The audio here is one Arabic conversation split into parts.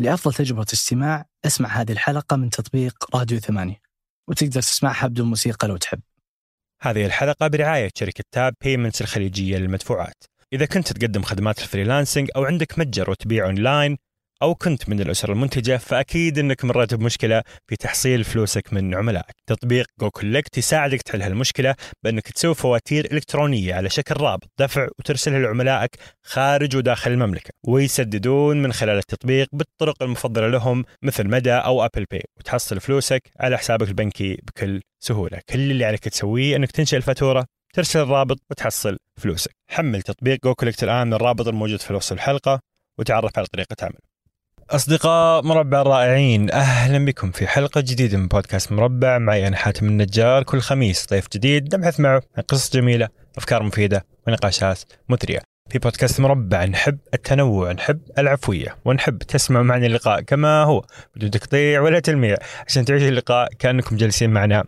لأفضل تجربة استماع أسمع هذه الحلقة من تطبيق راديو ثمانية وتقدر تسمعها بدون موسيقى لو تحب. هذه الحلقة برعاية شركة Tap Payments الخليجية للمدفوعات. إذا كنت تقدم خدمات ال freelancing أو عندك متجر وتبيع أونلاين أو كنت من الأسر المنتجة فأكيد أنك مريت بمشكلة في تحصيل فلوسك من عملائك تطبيق GoCollect يساعدك تحل هالمشكلة بأنك تسوي فواتير إلكترونية على شكل رابط دفع وترسلها لعملائك خارج وداخل المملكة ويسددون من خلال التطبيق بالطرق المفضلة لهم مثل مدى أو Apple Pay وتحصل فلوسك على حسابك البنكي بكل سهولة. كل اللي عليك تسويه أنك تنشئ الفاتورة ترسل الرابط وتحصل فلوسك. حمل تطبيق GoCollect الآن من الرابط الموجود في وصف الحلقة وتعرف على طريقة عمل. أصدقاء مربع الرائعين أهلا بكم في حلقة جديدة من بودكاست مربع. معي أنا حاتم النجار كل خميس ضيف جديد نبحث معه عن قصص جميلة أفكار مفيدة ونقاشات مثرية. في بودكاست مربع نحب التنوع نحب العفوية ونحب تسمع معنا اللقاء كما هو بدون تقطيع ولا تلميع. عشان تعيشوا اللقاء كأنكم جالسين معنا.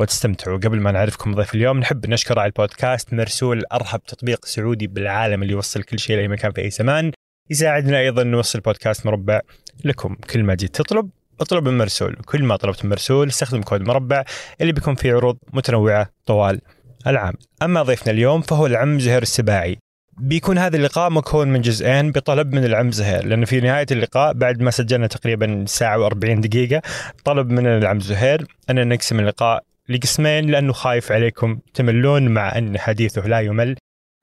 وتستمتعوا. قبل ما نعرفكم ضيف اليوم نحب نشكر على البودكاست مرسول أرهب تطبيق سعودي بالعالم اللي يوصل كل شيء لأي مكان في أي زمان. يساعدنا أيضا نوصل بودكاست مربع لكم. كل ما جيت تطلب اطلب من مرسول. كل ما طلبت من مرسول استخدم كود مربع اللي بيكون فيه عروض متنوعة طوال العام. أما ضيفنا اليوم فهو العم زهير السباعي. بيكون هذا اللقاء مكون من جزئين بطلب من العم زهير لأنه في نهاية اللقاء بعد ما سجلنا تقريبا ساعة و40 دقيقة طلب من العم زهير أن نقسم اللقاء لقسمين لأنه خايف عليكم تملون مع أن حديثه لا يمل.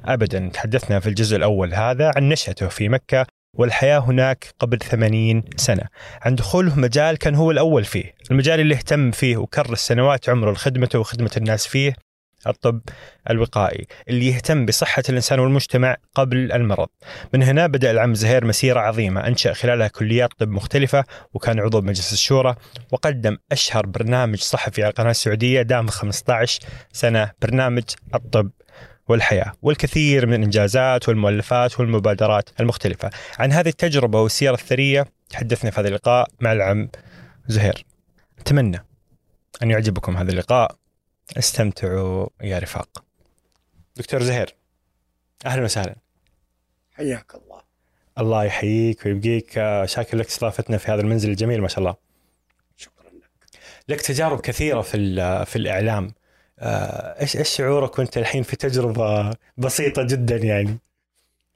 ابدا. تحدثنا في الجزء الأول هذا عن نشأته في مكة والحياة هناك قبل ثمانين سنة. عن دخوله مجال كان هو الأول فيه. المجال اللي اهتم فيه وكرس سنوات عمره لخدمته وخدمة الناس فيه الطب الوقائي اللي يهتم بصحة الإنسان والمجتمع قبل المرض. من هنا بدأ العم زهير مسيرة عظيمة. أنشأ خلالها كليات طب مختلفة وكان عضو مجلس الشورى وقدم أشهر برنامج صحفي على القناة السعودية دام 15 سنة برنامج الطب. والحياة والكثير من الإنجازات والمؤلفات والمبادرات المختلفة. عن هذه التجربة والسيرة الثرية تحدثنا في هذا اللقاء مع العم زهير. أتمنى أن يعجبكم هذا اللقاء. استمتعوا يا رفاق. دكتور زهير أهلا وسهلا. حياك الله. الله يحييك ويبقيك. شاكر لك استضافتنا في هذا المنزل الجميل ما شاء الله. شكرا لك. لك تجارب كثيرة في في الإعلام. إيش إيش شعورك وأنت الحين في تجربة بسيطة جدا يعني؟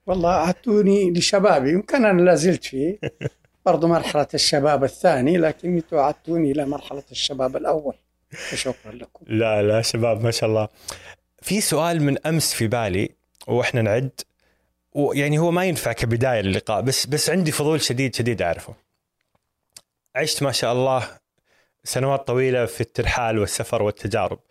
والله أعطوني لشبابي يمكن أنا لا زلت فيه. برضو مرحلة الشباب الثاني لكن أنتم اعدتوني إلى مرحلة الشباب الأول. فشكرا لكم. لا لا شباب ما شاء الله. في سؤال من أمس في بالي وإحنا نعد ويعني هو ما ينفع كبداية للقاء بس بس عندي فضول شديد شديد أعرفه. عشت ما شاء الله سنوات طويلة في الترحال والسفر والتجارب. آه،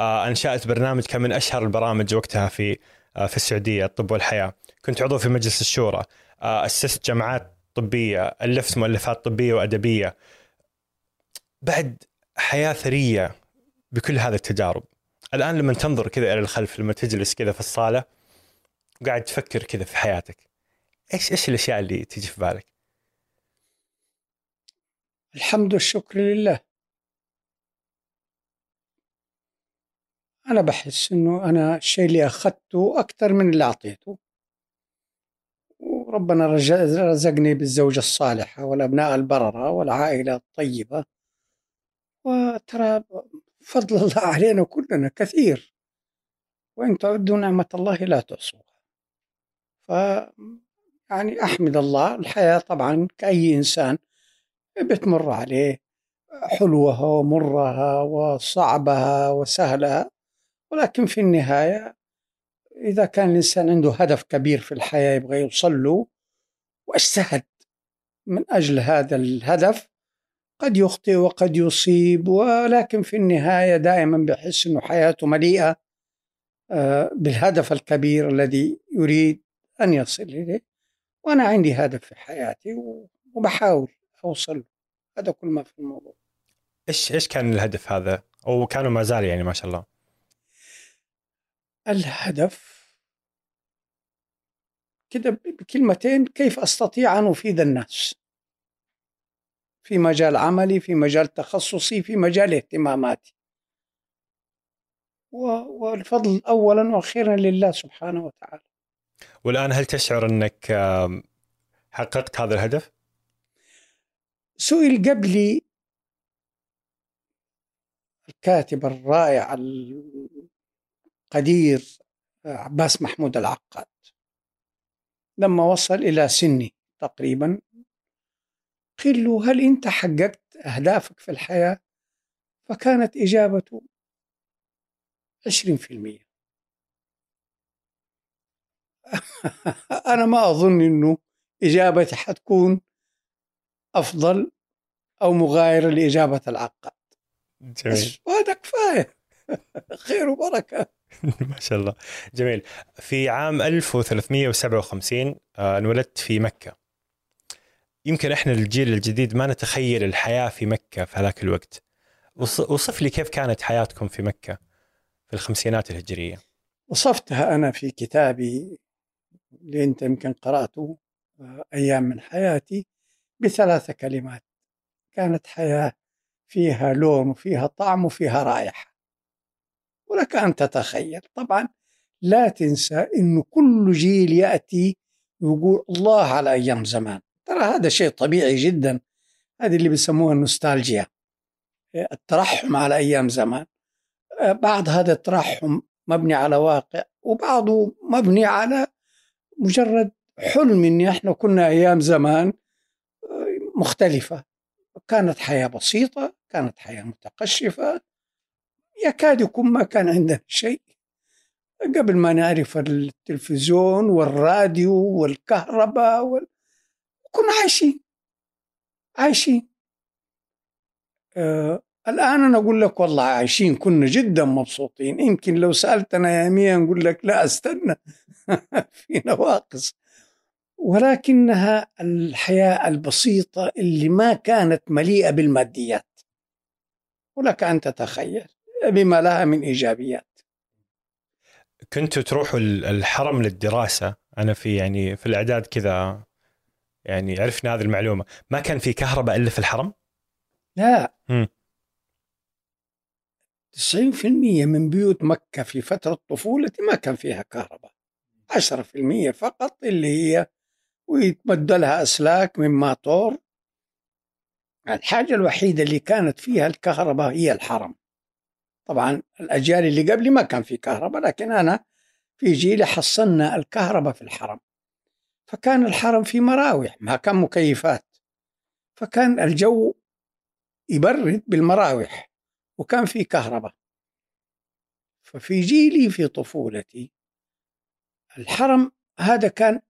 أنشأت برنامج كان من أشهر البرامج وقتها في آه، في السعودية الطب والحياة. كنت عضو في مجلس الشورى آه، أسست جامعات طبية الفت مؤلفات طبية وأدبية. بعد حياة ثرية بكل هذه التجارب. الآن لما تنظر كذا إلى الخلف لما تجلس كذا في الصالة وقاعد تفكر كذا في حياتك. إيش إيش الأشياء اللي تجي في بالك؟ الحمد والشكر لله. أنا بحس إنه أنا الشيء اللي أخذته أكثر من اللي أعطيته. وربنا رزقني بالزوجة الصالحة والأبناء البررة والعائلة الطيبة. وترى فضل الله علينا كلنا كثير. وإن تعدوا نعمة الله لا تحصوها. ف يعني أحمد الله الحياة طبعا كأي إنسان بتمر عليه. حلوها ومرها وصعبها وسهلها. ولكن في النهاية إذا كان الإنسان عنده هدف كبير في الحياة يبغى يوصل له واجتهد. من أجل هذا الهدف قد يخطئ وقد يصيب ولكن في النهاية دائما بيحس أنه حياته مليئة آه، بالهدف الكبير الذي يريد أن يصل إليه. وأنا عندي هدف في حياتي وبحاول أوصل هذا كل ما في الموضوع. إيش إيش كان الهدف هذا؟ أو كان ما زال يعني ما شاء الله. الهدف كده بكلمتين كيف أستطيع أن أفيد الناس؟ في مجال عملي في مجال تخصصي في مجال اهتماماتي. والفضل أولا وأخيرا لله سبحانه وتعالى. والآن هل تشعر أنك حققت هذا الهدف؟ سئل قبلي الكاتب الرائع القدير عباس محمود العقاد. لما وصل إلى سني تقريبا قيل له هل أنت حققت أهدافك في الحياة؟ فكانت إجابته عشرين في المية. أنا ما أظن أنه إجابتي حتكون أفضل أو مغايرة لإجابة العقاد. جميل. وهذا كفاية. خير وبركة. ما شاء الله. جميل. في عام 1357 آه، انولدت في مكة. يمكن إحنا الجيل الجديد ما نتخيل الحياة في مكة في هذاك الوقت. وصف لي كيف كانت حياتكم في مكة في الخمسينات الهجرية؟ وصفتها أنا في كتابي اللي أنت يمكن قرأته آه، أيام من حياتي بثلاث كلمات. كانت حياة فيها لون وفيها طعم وفيها رائحة. ولك أن تتخيل. طبعا لا تنسى أنه كل جيل يأتي يقول الله على أيام زمان. ترى هذا شيء طبيعي جدا. هذه اللي بيسموها النوستالجيا. الترحم على أيام زمان. بعض هذا الترحم مبني على واقع وبعضه مبني على مجرد حلم إن إحنا كنا أيام زمان مختلفة. كانت حياة بسيطة كانت حياة متقشفة يكاد يكون ما كان عندنا شيء. قبل ما نعرف التلفزيون والراديو والكهرباء وال... كنا عايشين. عايشين. آه الآن أنا أقول لك والله عايشين كنا جدا مبسوطين. يمكن لو سألتنا يوميا نقول لك لا أستنى. في نواقص. ولكنها الحياة البسيطة اللي ما كانت مليئة بالماديات. ولك أن تتخيل. بما لها من إيجابيات. كنتوا تروحوا الحرم للدراسة؟ أنا في يعني في الإعداد كذا يعني عرفنا هذه المعلومة. ما كان في كهرباء إلا في الحرم؟ لا. م. 90% من بيوت مكة في فترة طفولتي ما كان فيها كهرباء. 10% فقط اللي هي ويتمد لها أسلاك من ماطور. الحاجة الوحيدة اللي كانت فيها الكهرباء هي الحرم. طبعا الأجيال اللي قبلي ما كان في كهرباء لكن أنا في جيلي حصلنا الكهرباء في الحرم. فكان الحرم في مراوح ما كان مكيفات. فكان الجو يبرد بالمراوح وكان في كهرباء. ففي جيلي في طفولتي الحرم هذا كان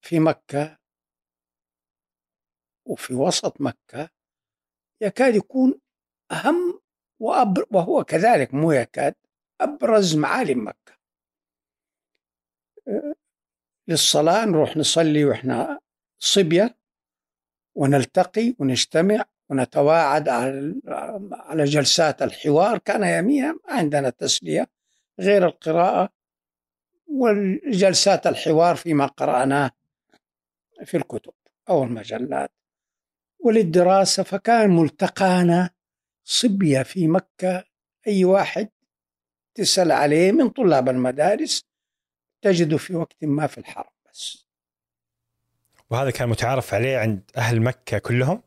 في مكة وفي وسط مكة يكاد يكون أهم وهو كذلك مو يكاد أبرز معالم مكة. للصلاة نروح نصلي وإحنا صبية ونلتقي ونجتمع ونتواعد على جلسات الحوار. كان يوميا عندنا تسلية غير القراءة والجلسات الحوار فيما قرأناه في الكتب أو المجلات. وللدراسة فكان ملتقانا صبية في مكة أي واحد تسأل عليه من طلاب المدارس تجده في وقت ما في الحرم بس. وهذا كان متعارف عليه عند أهل مكة كلهم؟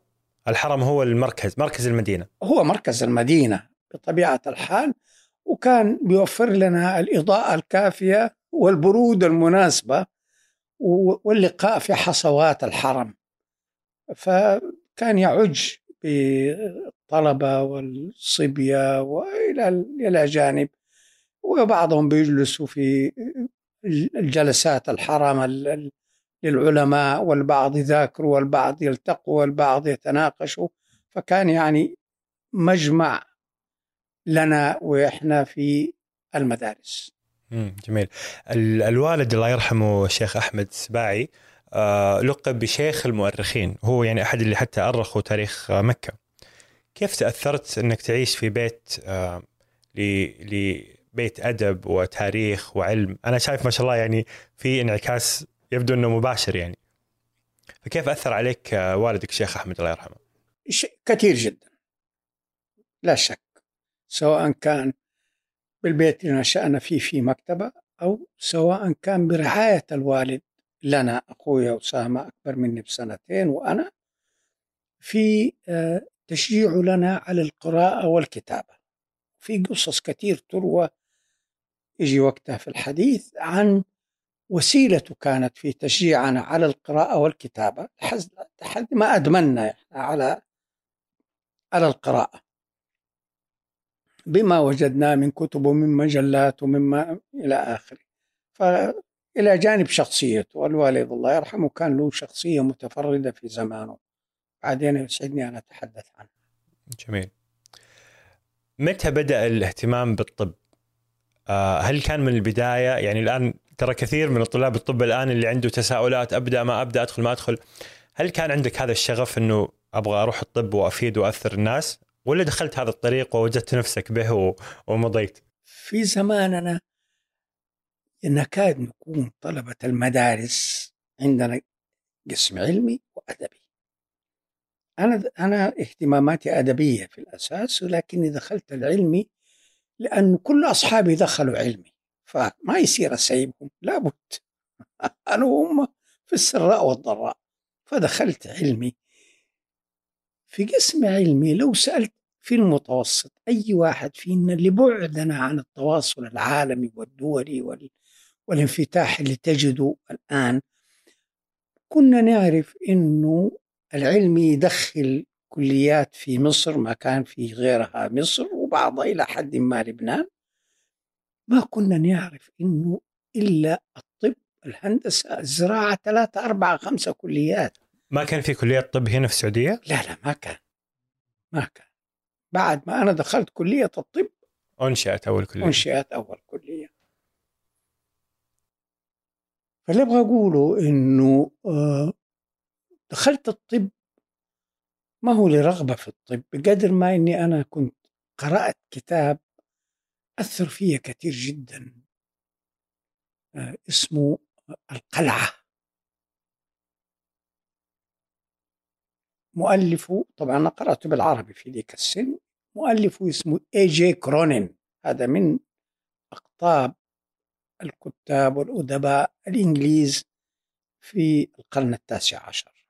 الحرم هو المركز مركز المدينة. هو مركز المدينة بطبيعة الحال وكان بيوفر لنا الإضاءة الكافية والبرودة المناسبة واللقاء في حصوات الحرم. فكان يعج بالطلبة والصبية وإلى إلى جانب وبعضهم بيجلسوا في الجلسات الحرم للعلماء والبعض يذاكروا والبعض يلتقوا والبعض يتناقشوا فكان يعني مجمع لنا وإحنا في المدارس. جميل. الوالد الله يرحمه الشيخ أحمد السباعي آه لقب بشيخ المؤرخين، هو يعني أحد اللي حتى أرخوا تاريخ مكة. كيف تأثرت إنك تعيش في بيت آه لبيت أدب وتاريخ وعلم؟ أنا شايف ما شاء الله يعني في انعكاس يبدو إنه مباشر يعني فكيف أثر عليك والدك الشيخ أحمد الله يرحمه؟ كثير جدا لا شك سواء كان بالبيت اللي نشأنا فيه في مكتبة أو سواء كان برعاية الوالد لنا أخوي أسامة أكبر مني بسنتين وأنا في آه، تشجيع لنا على القراءة والكتابة. في قصص كثير تروى يجي وقتها في الحديث عن وسيلته كانت في تشجيعنا على القراءة والكتابة لحد ما أدمنا على على القراءة. بما وجدناه من كتب ومن مجلات ومما إلى آخره. فإلى جانب شخصيته. والوالد الله يرحمه كان له شخصية متفردة في زمانه. بعدين يسعدني أن أتحدث عنها. جميل. متى بدأ الاهتمام بالطب؟ آه، هل كان من البداية؟ يعني الآن ترى كثير من الطلاب الطب الآن اللي عنده تساؤلات أبدأ ما أبدأ أدخل ما أدخل. هل كان عندك هذا الشغف أنه أبغى أروح الطب وأفيد وأثر الناس؟ ولا دخلت هذا الطريق ووجدت نفسك به ومضيت؟ في زماننا نكاد نكون طلبة المدارس عندنا قسم علمي وأدبي. أنا أنا اهتماماتي أدبية في الأساس ولكني دخلت العلمي لأن كل أصحابي دخلوا علمي فما يصير أسيبهم لابد. أنا وهم في السراء والضراء فدخلت علمي. في قسم علمي لو سألت في المتوسط أي واحد فينا لبعدنا عن التواصل العالمي والدولي وال... والانفتاح اللي تجده الآن. كنا نعرف أنه العلم يدخل كليات في مصر ما كان في غيرها مصر وبعضها إلى حد ما لبنان. ما كنا نعرف إنه إلا الطب الهندسة الزراعة ثلاثة أربعة خمسة كليات. ما كان في كلية طب هنا في السعودية؟ لا لا ما كان. ما كان. بعد ما أنا دخلت كلية الطب أنشأت أول كلية. أنشأت أول كلية. فاللي أبغى أقوله إنه آه، دخلت الطب ما هو لرغبة في الطب. بقدر ما إني أنا كنت قرأت كتاب أثر فيا كثير جدا آه، اسمه القلعة. مؤلفه طبعا أنا قرأته بالعربي في ذيك السن مؤلفه اسمه اي جي كرونين هذا من أقطاب الكتاب والأدباء الإنجليز في القرن التاسع عشر.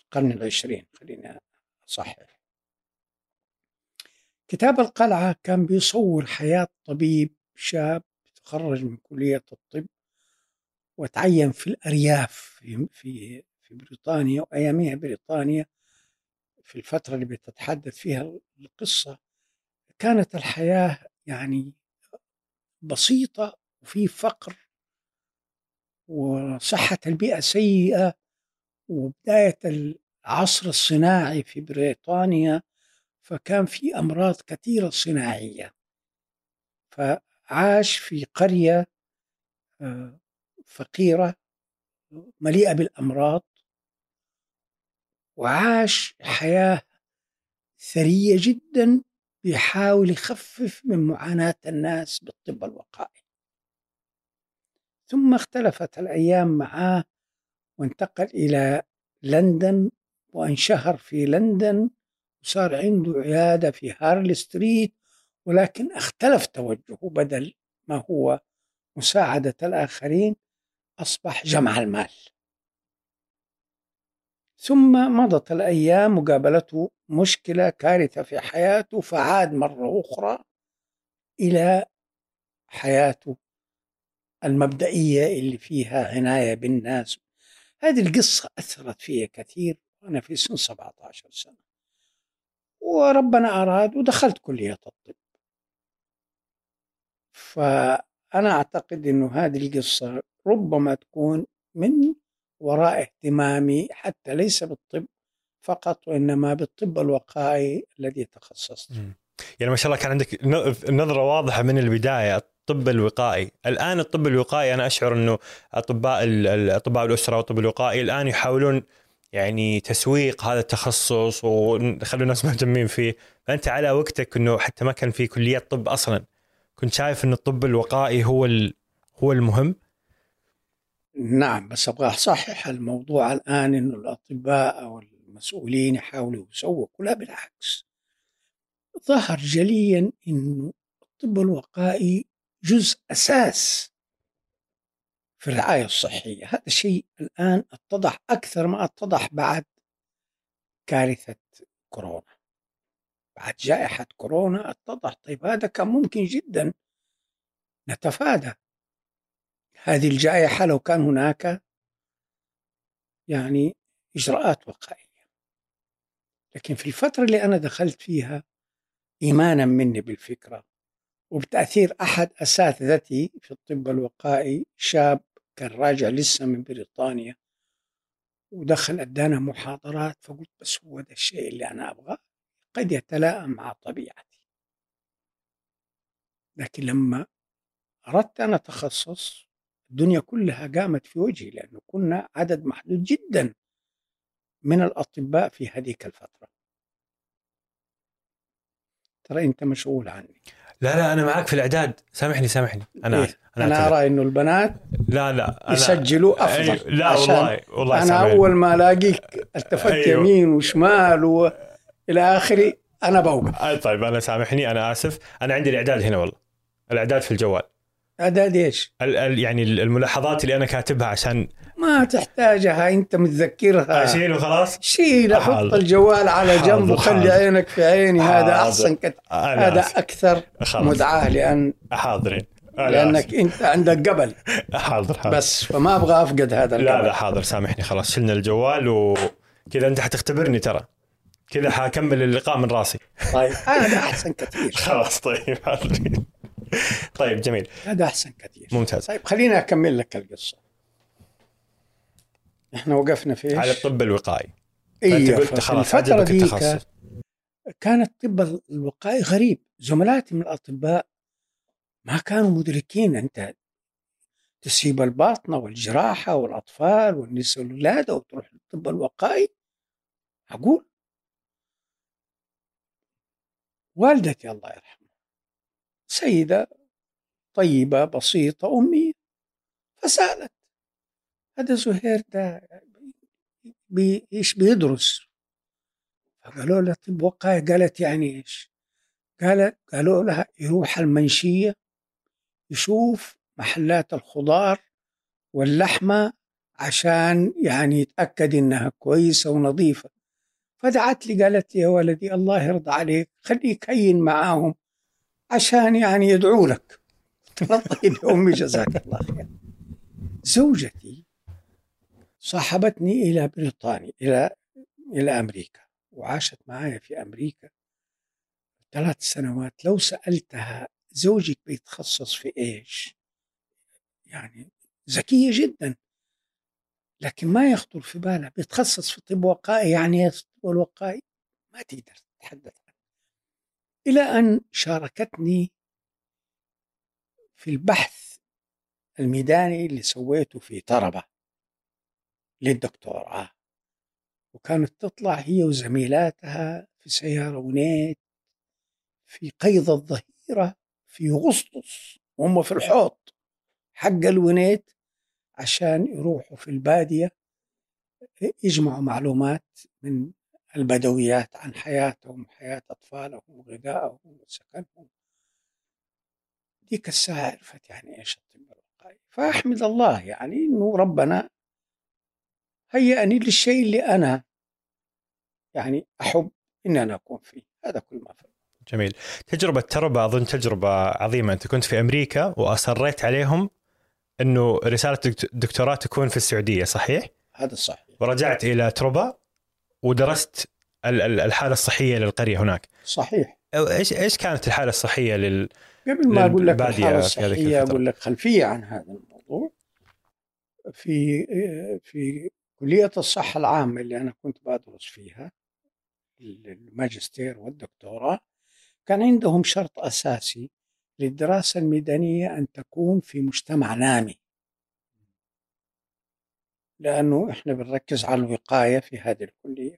القرن العشرين خلينا أصحح. كتاب القلعة كان بيصور حياة طبيب شاب تخرج من كلية الطب وتعين في الأرياف في في في بريطانيا وأيامها بريطانيا في الفترة اللي بتتحدث فيها القصة. كانت الحياة يعني بسيطة وفي فقر وصحة البيئة سيئة وبداية العصر الصناعي في بريطانيا فكان في أمراض كثيرة صناعية. فعاش في قرية آه، فقيرة مليئة بالأمراض وعاش حياة ثرية جدا بيحاول يخفف من معاناة الناس بالطب الوقائي. ثم اختلفت الأيام معاه وانتقل إلى لندن وانشهر في لندن وصار عنده عيادة في هارل ستريت ولكن اختلف توجهه بدل ما هو مساعدة الآخرين أصبح جمع المال. ثم مضت الأيام وقابلته مشكلة كارثة في حياته فعاد مرة أخرى إلى حياته المبدئية اللي فيها عناية بالناس. هذه القصة أثرت فيها كثير وأنا في سن 17 سنة. وربنا أراد ودخلت كلية الطب. فأنا أعتقد أنه هذه القصة ربما تكون من وراء اهتمامي حتى ليس بالطب فقط وإنما بالطب الوقائي الذي تخصصت. يعني ما شاء الله كان عندك نظرة واضحة من البداية الطب الوقائي. الآن الطب الوقائي أنا أشعر أنه أطباء أطباء الأسرة والطب الوقائي الآن يحاولون يعني تسويق هذا التخصص وخلوا الناس مهتمين فيه. فأنت على وقتك أنه حتى ما كان في كليات طب أصلا كنت شايف أن الطب الوقائي هو هو المهم؟ نعم بس أبغى أصحح الموضوع الآن أنه الأطباء أو المسؤولين يحاولوا يسوقوا لا بالعكس. ظهر جليا أنه الطب الوقائي جزء أساس في الرعاية الصحية. هذا شيء الآن اتضح أكثر ما اتضح بعد كارثة كورونا. بعد جائحة كورونا اتضح طيب هذا كان ممكن جدا نتفادى. هذه الجائحة لو كان هناك يعني إجراءات وقائية. لكن في الفترة اللي أنا دخلت فيها إيمانا مني بالفكرة وبتأثير أحد أساتذتي في الطب الوقائي شاب كان راجع لسه من بريطانيا ودخل أدانا محاضرات فقلت بس هو ده الشيء اللي أنا أبغاه قد يتلائم مع طبيعتي. لكن لما أردت أن أتخصص الدنيا كلها قامت في وجهي لأنه كنا عدد محدود جدا من الأطباء في هذه الفترة ترى أنت مشغول عني لا لا أنا معك في الإعداد سامحني سامحني أنا إيه؟ آسف. أنا. أرى أنه البنات لا لا أنا... يسجلوا أي... أفضل لا والله والله أنا سامحني. أول ما ألاقيك التفت أيوه. يمين وشمال وإلى آخره أنا بوقف طيب أنا سامحني أنا آسف أنا عندي الإعداد هنا والله الإعداد في الجوال أعداد إيش؟ ال... ال... يعني الملاحظات اللي أنا كاتبها عشان ما تحتاجها أنت متذكرها اشيل وخلاص شيل حط حاضر. الجوال على جنب وخلي. عينك في عيني هذا حاضر. أحسن كت... أنا هذا خلاص. مدعاة لأن حاضرين أنا لأنك أنت عندك قبل. حاضر حاضر بس فما أبغى أفقد هذا لا القبل لا حاضر سامحني خلاص شلنا الجوال وكذا أنت حتختبرني ترى كذا حكمل اللقاء من راسي طيب هذا أحسن كثير خلاص طيب حاضرين. طيب جميل. هذا أحسن كثير. ممتاز. طيب خليني أكمل لك القصة. إحنا وقفنا في إيش؟ على الطب الوقائي. أيوه قلت خلاص الفترة التخصص. كان الطب الوقائي غريب. زملاتي من الأطباء ما كانوا مدركين. أنت تسيب الباطنة والجراحة والأطفال والنساء والولادة وتروح للطب الوقائي. أقول والدتي الله يرحمها سيدة طيبة بسيطة أمية. فسألت هذا زهير ده بي إيش بيدرس؟ فقالوا لها طب وقائي قالت يعني إيش؟ قالت قالوا لها يروح المنشية يشوف محلات الخضار واللحمة عشان يعني يتأكد إنها كويسة ونظيفة. فدعت لي قالت لي يا ولدي الله يرضى عليك خليك هين معاهم. عشان يعني يدعوا لك. يا أمي جزاك الله خير. زوجتي صاحبتني إلى بريطانيا إلى إلى أمريكا وعاشت معايا في أمريكا ثلاث سنوات. لو سألتها زوجك بيتخصص في إيش؟ يعني ذكية جدا لكن ما يخطر في بالها بيتخصص في طب وقائي يعني طب الوقائي ما تقدر تتحدث. إلى أن شاركتني في البحث الميداني اللي سويته في طربة للدكتوراه وكانت تطلع هي وزميلاتها في سيارة ونيت في قيض الظهيرة في أغسطس وهم في الحوض حق الونيت عشان يروحوا في البادية يجمعوا معلومات من البدويات عن حياتهم وحياة أطفالهم وغذائهم وسكنهم ديك الساعة عرفت يعني إيش الطب الوقائي فأحمد الله يعني إنه ربنا هيأني للشيء اللي أنا يعني أحب إن أنا أكون فيه. هذا كل ما فعل جميل. تجربة تربة أظن تجربة عظيمة. أنت كنت في أمريكا وأصريت عليهم أنه رسالة دكت- دكتوراه تكون في السعودية صحيح؟ هذا صحيح. ورجعت إلى تربة؟ ودرست ال- ال- الحالة الصحية للقرية هناك. صحيح. أو إيش إيش كانت الحالة الصحية لل قبل ما أقول لك الصحية الفترة. أقول لك خلفية عن هذا الموضوع. في في كلية الصحة العامة اللي أنا كنت بدرس فيها الماجستير والدكتوراه كان عندهم شرط أساسي للدراسة الميدانية أن تكون في مجتمع نامي. لأنه إحنا بنركز على الوقاية في هذه الكلية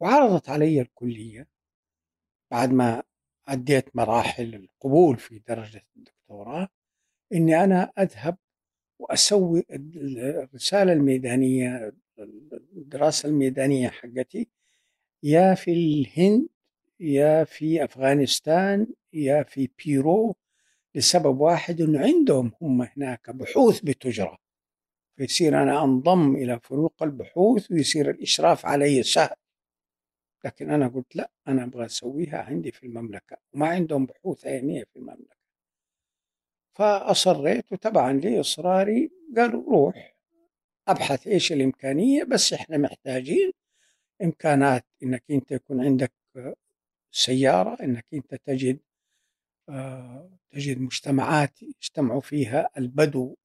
وعرضت علي الكلية بعد ما عديت مراحل القبول في درجة الدكتوراه إني أنا أذهب وأسوي الرسالة الميدانية الدراسة الميدانية حقتي يا في الهند يا في أفغانستان يا في بيرو لسبب واحد إنه عندهم هم هناك بحوث بتجرى. فيصير أنا أنضم إلى فروق البحوث ويصير الإشراف علي سهل. لكن أنا قلت لا أنا أبغى أسويها عندي في المملكة وما عندهم بحوث علمية في المملكة. فأصريت وتبعا لإصراري قالوا روح أبحث إيش الإمكانية بس إحنا محتاجين إمكانات إنك أنت يكون عندك سيارة إنك أنت تجد آه، تجد مجتمعات يجتمعوا فيها البدو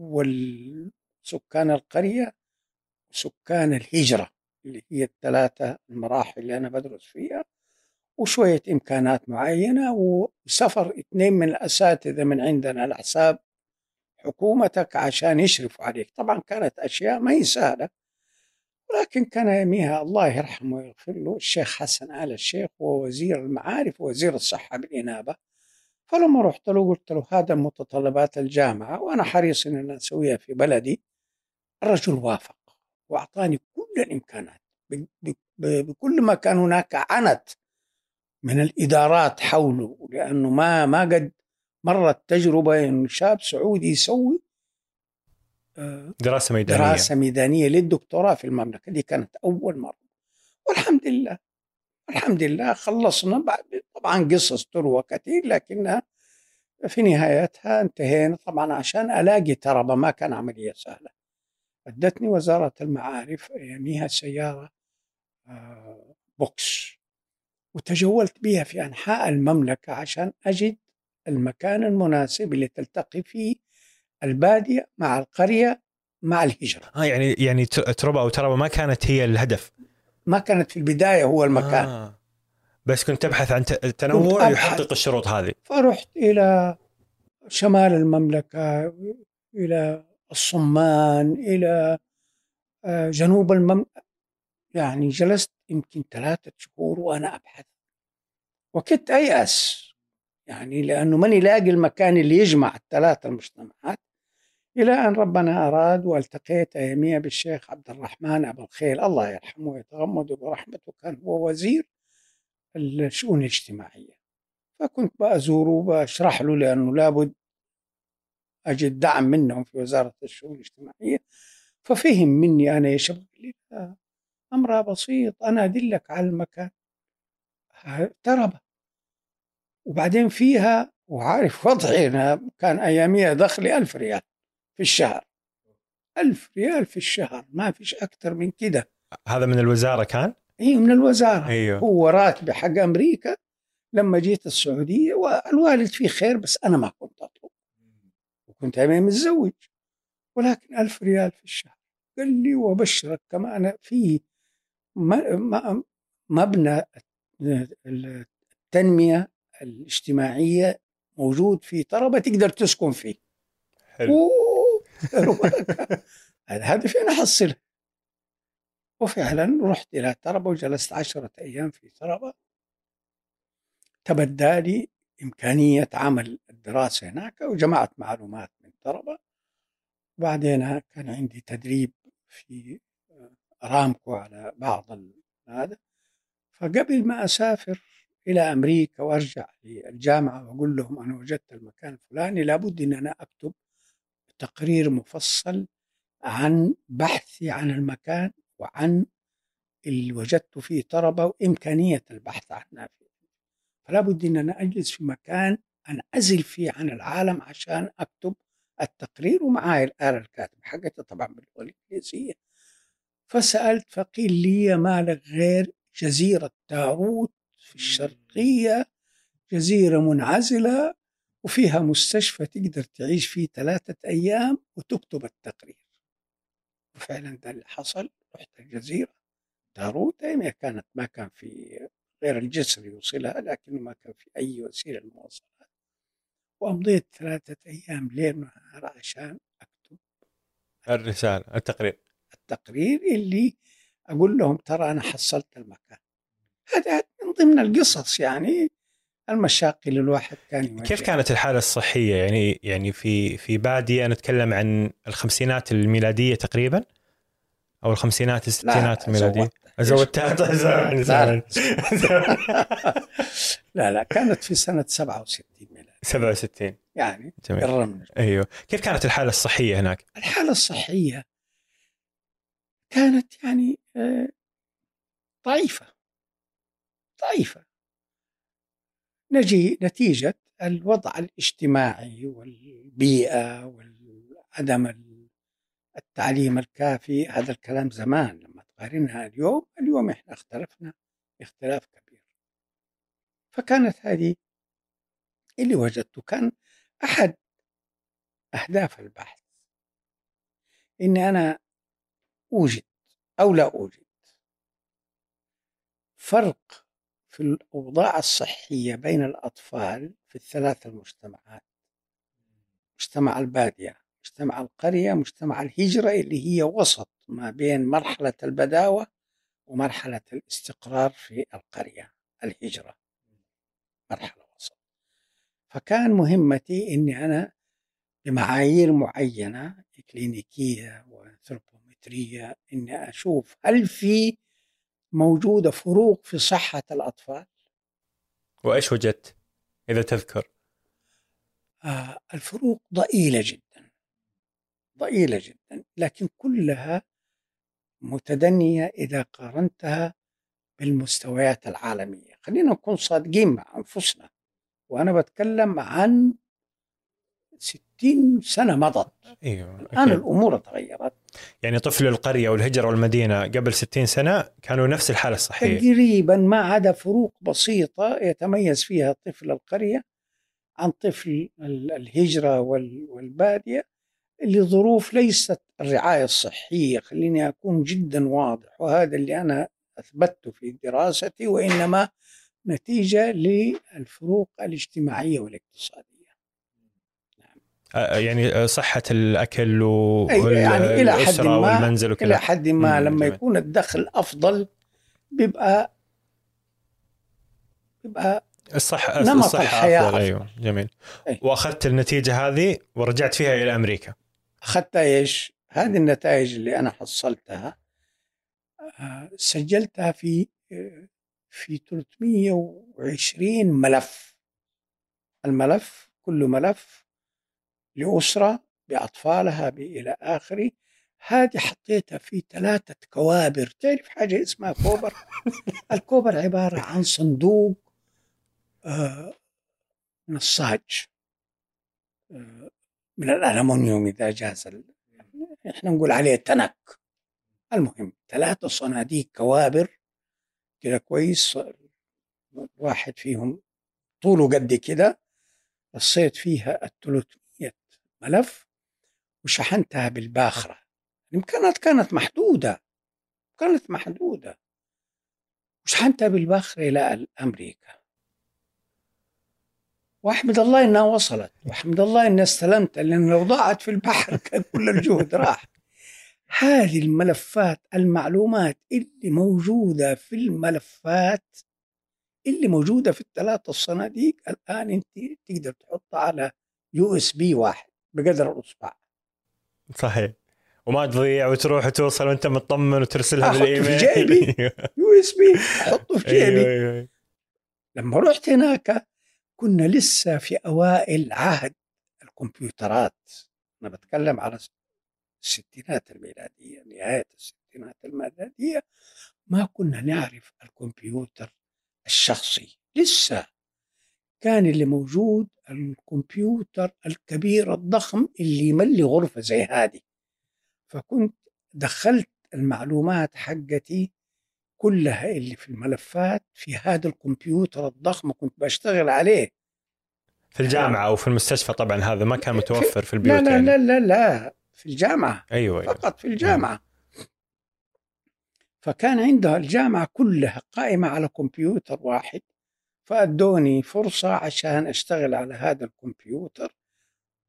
والسكان القرية وسكان الهجرة اللي هي الثلاثة المراحل اللي أنا بدرس فيها وشوية إمكانات معينة وسفر اثنين من الأساتذة من عندنا على حساب حكومتك عشان يشرفوا عليك. طبعا كانت أشياء ما هي سهلة ولكن كان يميها الله يرحمه ويغفر له الشيخ حسن آل الشيخ هو وزير المعارف ووزير الصحة بالإنابة. فلما رحت له قلت له هذا متطلبات الجامعة وأنا حريص أن أنا أسويها في بلدي. الرجل وافق وأعطاني كل الإمكانات. بكل ما كان هناك عنت من الإدارات حوله لأنه ما ما قد مرت تجربة إنه شاب سعودي يسوي آه، دراسة ميدانية. دراسة ميدانية للدكتوراه في المملكة. دي كانت أول مرة. والحمد لله الحمد لله خلصنا. بعد طبعا قصص تروى كثير لكنها في نهايتها انتهينا. طبعا عشان ألاقي تربة ما كان عملية سهلة. ادتني وزارة المعارف أياميها سيارة آه، بوكس. وتجولت بها في أنحاء المملكة عشان أجد المكان المناسب اللي تلتقي فيه البادية مع القرية مع الهجرة. آه يعني يعني تربة أو تربة ما كانت هي الهدف. ما كانت في البداية هو المكان. آه. بس كنت تبحث عن تنوع يحقق الشروط هذه. فرحت إلى شمال المملكة إلى الصمان إلى آه، جنوب المملكة يعني جلست يمكن ثلاثة شهور وأنا أبحث. وكنت أيأس يعني لأنه ماني لاقي المكان اللي يجمع الثلاثة المجتمعات. إلى أن ربنا أراد والتقيت أياميها بالشيخ عبد الرحمن أبو الخيل. الله يرحمه ويتغمده برحمته كان هو وزير الشؤون الاجتماعية. فكنت بأزوره وبشرح له لأنه لابد أجد دعم منهم في وزارة الشؤون الاجتماعية. ففهم مني أنا يا شباب أمرها بسيط أنا أدلك على المكان. تربة وبعدين فيها وعارف وضعي أنا كان أياميها دخلي ألف ريال. في الشهر. ألف ريال في الشهر ما فيش أكثر من كده. هذا من الوزارة كان؟ هي من الوزارة. أيوه. هو راتبي حق أمريكا لما جيت السعودية والوالد فيه خير بس أنا ما كنت أطلب. وكنت أيامي متزوج. ولكن ألف ريال في الشهر. قال لي وبشرك كمان في مبنى التنمية الاجتماعية موجود في طربة تقدر تسكن فيه. حلو. هذا فين أحصلها وفعلا رحت إلى طربة وجلست عشرة أيام في طربة. تبدى لي إمكانية عمل الدراسة هناك وجمعت معلومات من طربة. وبعدين كان عندي تدريب في أرامكو على بعض هذا. فقبل ما أسافر إلى أمريكا وأرجع للجامعة وأقول لهم أنا وجدت المكان الفلاني لابد أن أنا أكتب تقرير مفصل عن بحثي عن المكان وعن اللي وجدته فيه طربة وإمكانية البحث عنها فيه. فلا بد أن أنا أجلس في مكان أنعزل فيه عن العالم عشان أكتب التقرير ومعاي الآلة الكاتبة حقتها طبعا باللغة الإنجليزية فسألت فقيل لي ما لك غير جزيرة تاروت في الشرقية جزيرة منعزلة وفيها مستشفى تقدر تعيش فيه ثلاثة أيام وتكتب التقرير. وفعلا ده اللي حصل. رحت الجزيرة تاروت أيامها كانت ما كان في غير الجسر يوصلها لكن ما كان في أي وسيلة للمواصلات وأمضيت ثلاثة أيام ليل ونهار عشان أكتب الرسالة التقرير. التقرير اللي أقول لهم ترى أنا حصلت المكان. هذا من ضمن القصص يعني المشاق اللي الواحد كان كيف كانت الحالة الصحية؟ يعني يعني في في بادية أنا أتكلم عن الخمسينات الميلادية تقريبا؟ أو الخمسينات الستينات الميلادية؟ زودتها لا, لا. لا كانت في سنة 67 ميلادي 67 يعني جميل. أيوه. كيف كانت الحالة الصحية هناك؟ الحالة الصحية كانت يعني آه، ضعيفة ضعيفة نجي نتيجة الوضع الاجتماعي والبيئة وعدم التعليم الكافي. هذا الكلام زمان لما تقارنها اليوم اليوم إحنا اختلفنا اختلاف كبير. فكانت هذه اللي وجدته كان أحد أهداف البحث. إني أنا أوجد أو لا أوجد فرق في الأوضاع الصحية بين الأطفال في الثلاث المجتمعات. مجتمع البادية مجتمع القرية مجتمع الهجرة اللي هي وسط ما بين مرحلة البداوة ومرحلة الاستقرار في القرية الهجرة. مرحلة وسط. فكان مهمتي أني أنا بمعايير معينة كلينيكية وأنثروبومترية أني أشوف هل في موجودة فروق في صحة الأطفال؟ وإيش وجدت إذا تذكر. آه الفروق ضئيلة جدا. ضئيلة جدا. لكن كلها متدنية إذا قارنتها بالمستويات العالمية. خلينا نكون صادقين مع أنفسنا. وأنا بتكلم عن ستين سنة مضت. إيوه الآن أكيد. الأمور تغيرت. يعني طفل القرية والهجرة والمدينة قبل 60 سنة كانوا نفس الحالة الصحيه تقريبا ما عدا فروق بسيطة يتميز فيها طفل القرية عن طفل ال- الهجرة وال- والبادية لظروف ليست الرعاية الصحية. خليني أكون جدا واضح وهذا اللي أنا أثبته في دراستي وإنما نتيجة للفروق الاجتماعية والاقتصادية. آه، يعني آه، صحة الأكل أي- يعني إلى حد ما- والمنزل إلى وكذا حد ما لما جميل. يكون الدخل أفضل بيبقى بيبقى الصحه نمط الصحة الحياة أفضل أفضل. أيوه جميل أي. وأخذت النتيجة هذه ورجعت فيها إلى أمريكا أخذت إيش؟ هذه النتائج اللي أنا حصلتها آه، سجلتها في آه، في 320 ملف الملف كل ملف لأسرة بأطفالها إلى آخره. هذه حطيتها في ثلاثة كوابر. تعرف حاجة اسمها كوبر؟ الكوبر عبارة عن صندوق آه، نساج آه، من الألمنيوم إذا جاز ال- إحنا نقول عليه تنك. المهم ثلاثة صناديق كوابر كده كويس. واحد فيهم طوله قد كده. رصيت فيها ال 300 ملف وشحنتها بالباخرة. الإمكانات كانت محدودة. كانت محدودة. وشحنتها بالباخرة إلى أمريكا. وأحمد الله إنها وصلت. وأحمد الله إني استلمت لأن لو ضاعت في البحر كان كل الجهد راح. هذه الملفات المعلومات اللي موجودة في الملفات اللي موجودة في الثلاثة الصناديق الآن أنت تقدر تحطها على USB واحد. بقدر الاصبع صحيح. وما تضيع وتروح وتوصل وأنت مطمن وترسلها أحطه في بالإيميل. جيبي. USB. أحطه في جيبي. أيوه لما رحت هناك كنا لسه في أوائل عهد الكمبيوترات. أنا بتكلم على الستينات الميلادية نهاية الستينات الميلادية. ما كنا نعرف الكمبيوتر الشخصي. لسه كان اللي موجود الكمبيوتر الكبير الضخم اللي يملي غرفة زي هذه. فكنت دخلت المعلومات حقتي كلها اللي في الملفات في هذا الكمبيوتر الضخم كنت بشتغل عليه. في الجامعة أو في المستشفى طبعا هذا ما كان متوفر في البيوت لا لا يعني. لا لا لا في الجامعة. أيوه أيوه. فقط في الجامعة. فكان عندها الجامعة كلها قائمة على كمبيوتر واحد. فأدوني فرصة عشان أشتغل على هذا الكمبيوتر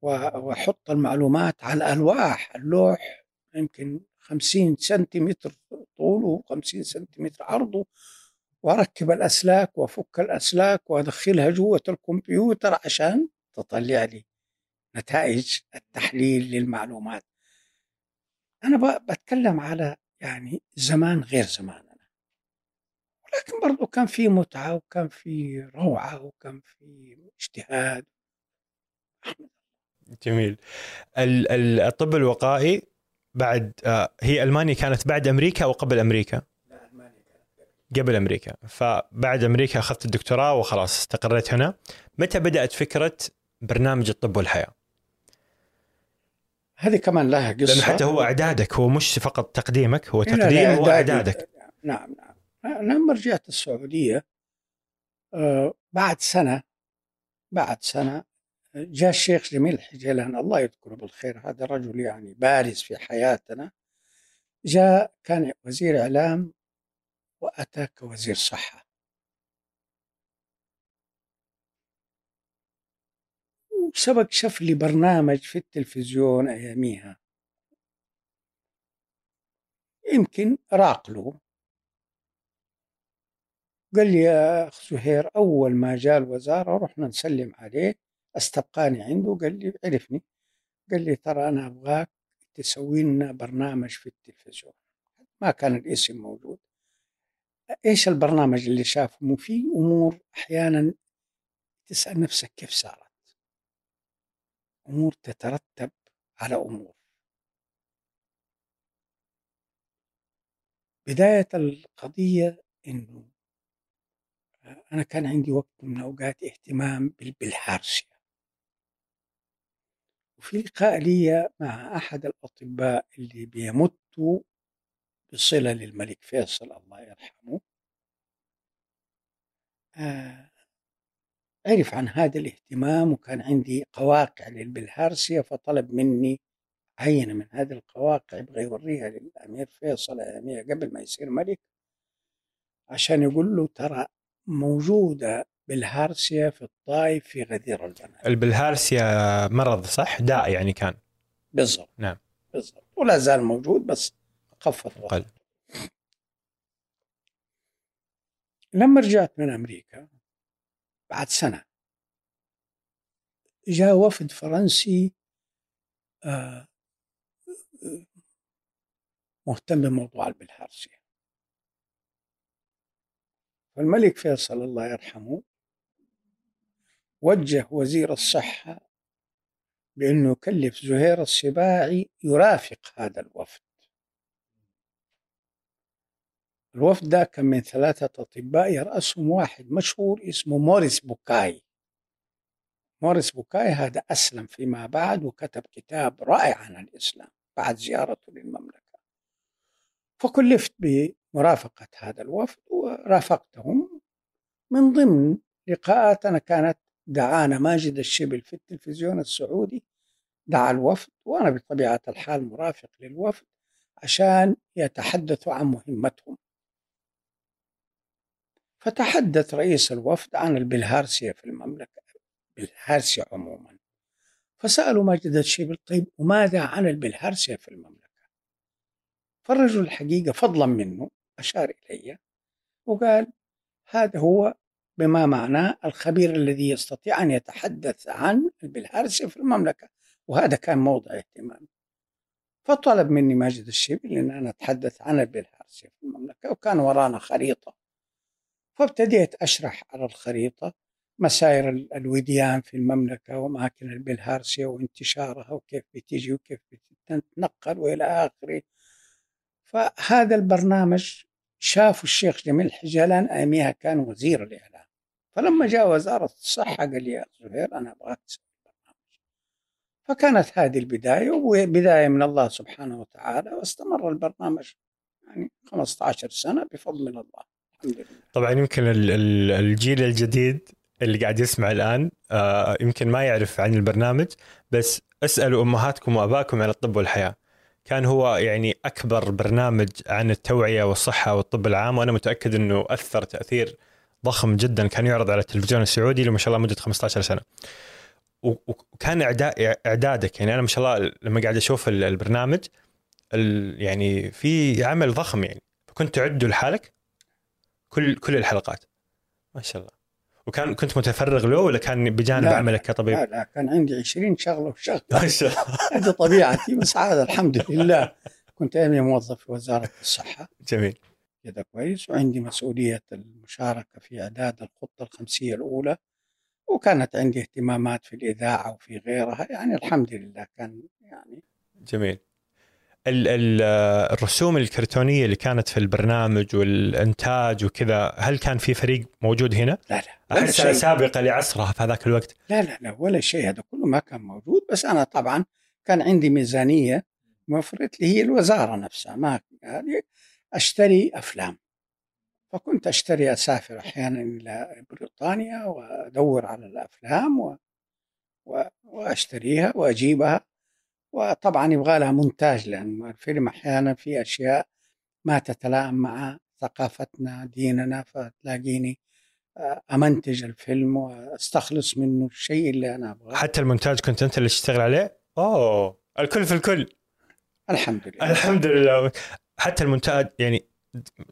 و- وأحط المعلومات على ألواح. اللوح يمكن خمسين سنتيمتر طوله وخمسين سنتيمتر عرضه وأركب الأسلاك وأفك الأسلاك وأدخلها جوة الكمبيوتر عشان تطلع لي نتائج التحليل للمعلومات. أنا ب- بتكلم على يعني زمان غير زماننا ولكن برضو كان في متعة وكان في روعة وكان في اجتهاد. جميل. ال- ال- الطب الوقائي بعد آه، هي ألمانيا كانت بعد أمريكا أو قبل أمريكا؟ قبل. أمريكا. فبعد أمريكا أخذت الدكتوراه وخلاص استقريت هنا. متى بدأت فكرة برنامج الطب والحياة؟ هذه كمان لها قصة. لأنه حتى هو أعدادك هو مش فقط تقديمك هو لا، لا، تقديم. وأعدادك. نعم نعم. أنا لما رجعت السعودية آه، بعد سنة بعد سنة جاء الشيخ جميل الحجلان الله يذكره بالخير هذا رجل يعني بارز في حياتنا جاء كان وزير إعلام وأتى كوزير صحة. وسبق شاف لي برنامج في التلفزيون أياميها. يمكن راقله قال لي يا أخ زهير أول ما جاء الوزارة رحنا نسلم عليه أستبقاني عنده. قال لي عرفني. قال لي ترى أنا أبغاك تسوي لنا برنامج في التلفزيون. ما كان الاسم موجود. إيش البرنامج اللي شافه؟ مو في أمور أحيانا تسأل نفسك كيف صارت. أمور تترتب على أمور. بداية القضية إنه أنا كان عندي وقت من أوقات اهتمام بال- بالحارسية وفي لقاء لي مع أحد الأطباء اللي بيمتوا بصلة للملك فيصل الله يرحمه. آه، عرف عن هذا الاهتمام وكان عندي قواقع للبلهارسيا فطلب مني عينة من هذه القواقع يبغى يوريها للأمير فيصل أياميها قبل ما يصير ملك عشان يقول له ترى موجودة بالهارسيا في الطائف في غدير البنات. البلهارسيا مرض صح؟ داء يعني كان. بالضبط. نعم. بالضبط. ولا زال موجود بس خفض. قل. لما رجعت من أمريكا بعد سنة جاء وفد فرنسي آه، مهتم بموضوع البلهارسيا. فالملك فيصل الله يرحمه وجه وزير الصحة بأنه يكلف زهير السباعي يرافق هذا الوفد. الوفد ده كان من ثلاثة أطباء يرأسهم واحد مشهور اسمه موريس بوكاي. موريس بوكاي هذا أسلم فيما بعد وكتب كتاب رائع عن الإسلام بعد زيارته للمملكة. فكلفت بمرافقة هذا الوفد ورافقتهم من ضمن لقاءاتنا كانت دعانا ماجد الشبل في التلفزيون السعودي دعا الوفد وأنا بطبيعة الحال مرافق للوفد عشان يتحدثوا عن مهمتهم. فتحدث رئيس الوفد عن البلهارسيا في المملكة بالهارسيا عموما. فسألوا ماجد الشبل طيب وماذا عن البلهارسيا في المملكة؟ فالرجل الحقيقة فضلا منه أشار إلي وقال هذا هو بما معناه الخبير الذي يستطيع أن يتحدث عن البلهارسيا في المملكة وهذا كان موضع اهتمامي. فطلب مني ماجد الشبل أن أنا أتحدث عن البلهارسيا في المملكة وكان ورانا خريطة. فابتديت أشرح على الخريطة مسائر ال- الوديان في المملكة وأماكن البلهارسيا وانتشارها وكيف بتيجي وكيف بتتنقل وإلى آخره. فهذا البرنامج شافه الشيخ جميل الحجلان أياميها كان وزير الإعلام. فلما جاء وزارة الصحة قال لي يا زهير أنا أبغاك تسوي برنامج فكانت هذه البداية وبداية من الله سبحانه وتعالى واستمر البرنامج يعني 15 سنة بفضل من الله. الحمد لله. طبعا يمكن ال- ال- الجيل الجديد اللي قاعد يسمع الآن آه، يمكن ما يعرف عن البرنامج بس اسألوا أمهاتكم وابائكم عن الطب والحياة. كان هو يعني أكبر برنامج عن التوعية والصحة والطب العام وأنا متأكد إنه أثر تأثير ضخم جدا. كان يعرض على التلفزيون السعودي لما شاء الله مدة 15 سنة. وكان اعداد إعدادك. يعني أنا ما شاء الله لما قاعد أشوف ال- البرنامج ال- يعني في عمل ضخم يعني. فكنت تعده لحالك؟ كل كل الحلقات. ما شاء الله. وكان كنت متفرغ له ولا كان بجانب لا، عملك كطبيب؟ لا لا كان عندي 20 شغلة وشغلة ما شاء الله. هذه طبيعتي بس هذا الحمد لله. كنت أيامي موظف في وزارة الصحة. جميل. كذا كويس. وعندي مسؤولية المشاركة في إعداد الخطة الخمسية الأولى. وكانت عندي اهتمامات في الإذاعة وفي غيرها. يعني الحمد لله كان يعني جميل. الرسوم الكرتونيه اللي كانت في البرنامج والإنتاج وكذا هل كان في فريق موجود هنا؟ لا لا. ولا احسها سابقة لعصرها في هذاك الوقت؟ لا لا لا ولا شيء. هذا كله ما كان موجود. بس أنا طبعا كان عندي ميزانية موفرت لي هي الوزارة نفسها. ما هذه أشتري أفلام. فكنت أشتري أسافر أحيانا إلى بريطانيا وأدور على الأفلام و... و... وأشتريها وأجيبها. وطبعا يبغى لها مونتاج لأن الفيلم أحيانا في أشياء ما تتلائم مع ثقافتنا ديننا فتلاقيني آه، أمنتج الفيلم وأستخلص منه الشيء اللي أنا أبغاه. حتى المونتاج كنت أنت اللي تشتغل عليه؟ أوه الكل في الكل. الحمد لله. الحمد لله. حتى المونتاج يعني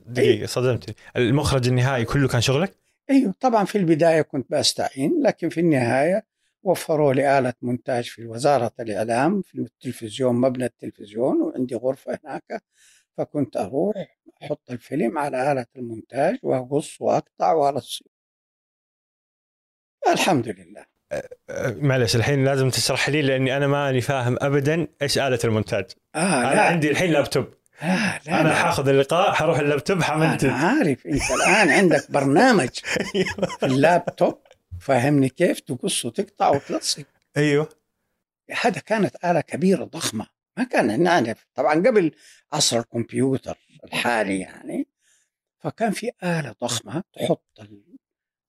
دقيقة صدمتني المخرج النهائي كله كان شغلك؟ أيوه طبعا في البداية كنت بستعين لكن في النهاية وفروا لي آلة مونتاج في وزارة الإعلام في التلفزيون مبنى التلفزيون وعندي غرفة هناك. فكنت أروح أحط الفيلم على آلة المونتاج وأقص وأقطع وأرص الحمد لله. أه، معلش الحين لازم تشرح لي لأني أنا ماني فاهم ابدا إيش آلة المونتاج. آه أنا لا عندي الحين لابتوب. لا لا, أنا لا. حاخذ اللقاء حروح اللابتوب حمنتج أنا عارف أنت الآن عندك برنامج في اللابتوب. فهمني كيف تقص وتقطع وتلصق. أيوه. هذا كانت آلة كبيرة ضخمة. ما كان نعرف طبعا قبل عصر الكمبيوتر الحالي يعني فكان في آلة ضخمة تحط ال...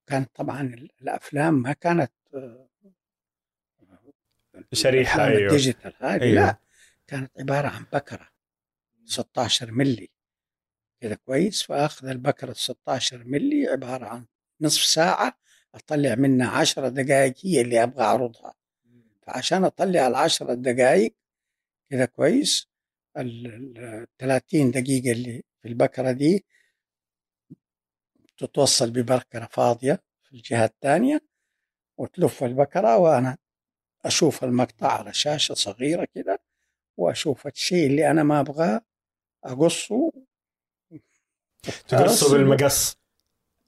كانت طبعا ال- الأفلام ما كانت آه، شريحة، أيوه. الديجيتال هذه أيوه. لا كانت عبارة عن بكرة 16 ملي كذا كويس؟ فأخذ البكرة 16 ملي عبارة عن نصف ساعة أطلع منها 10 دقائق هي اللي أبغى أعرضها. فعشان أطلع العشرة دقائق كذا كويس ال ال- 30 دقيقة اللي في البكرة دي تتوصل ببكرة فاضية في الجهة الثانية وتلف البكرة وأنا أشوف المقطع على شاشة صغيرة كده وأشوف الشيء اللي أنا ما أبغاه أقصه. تقصه بالمقص.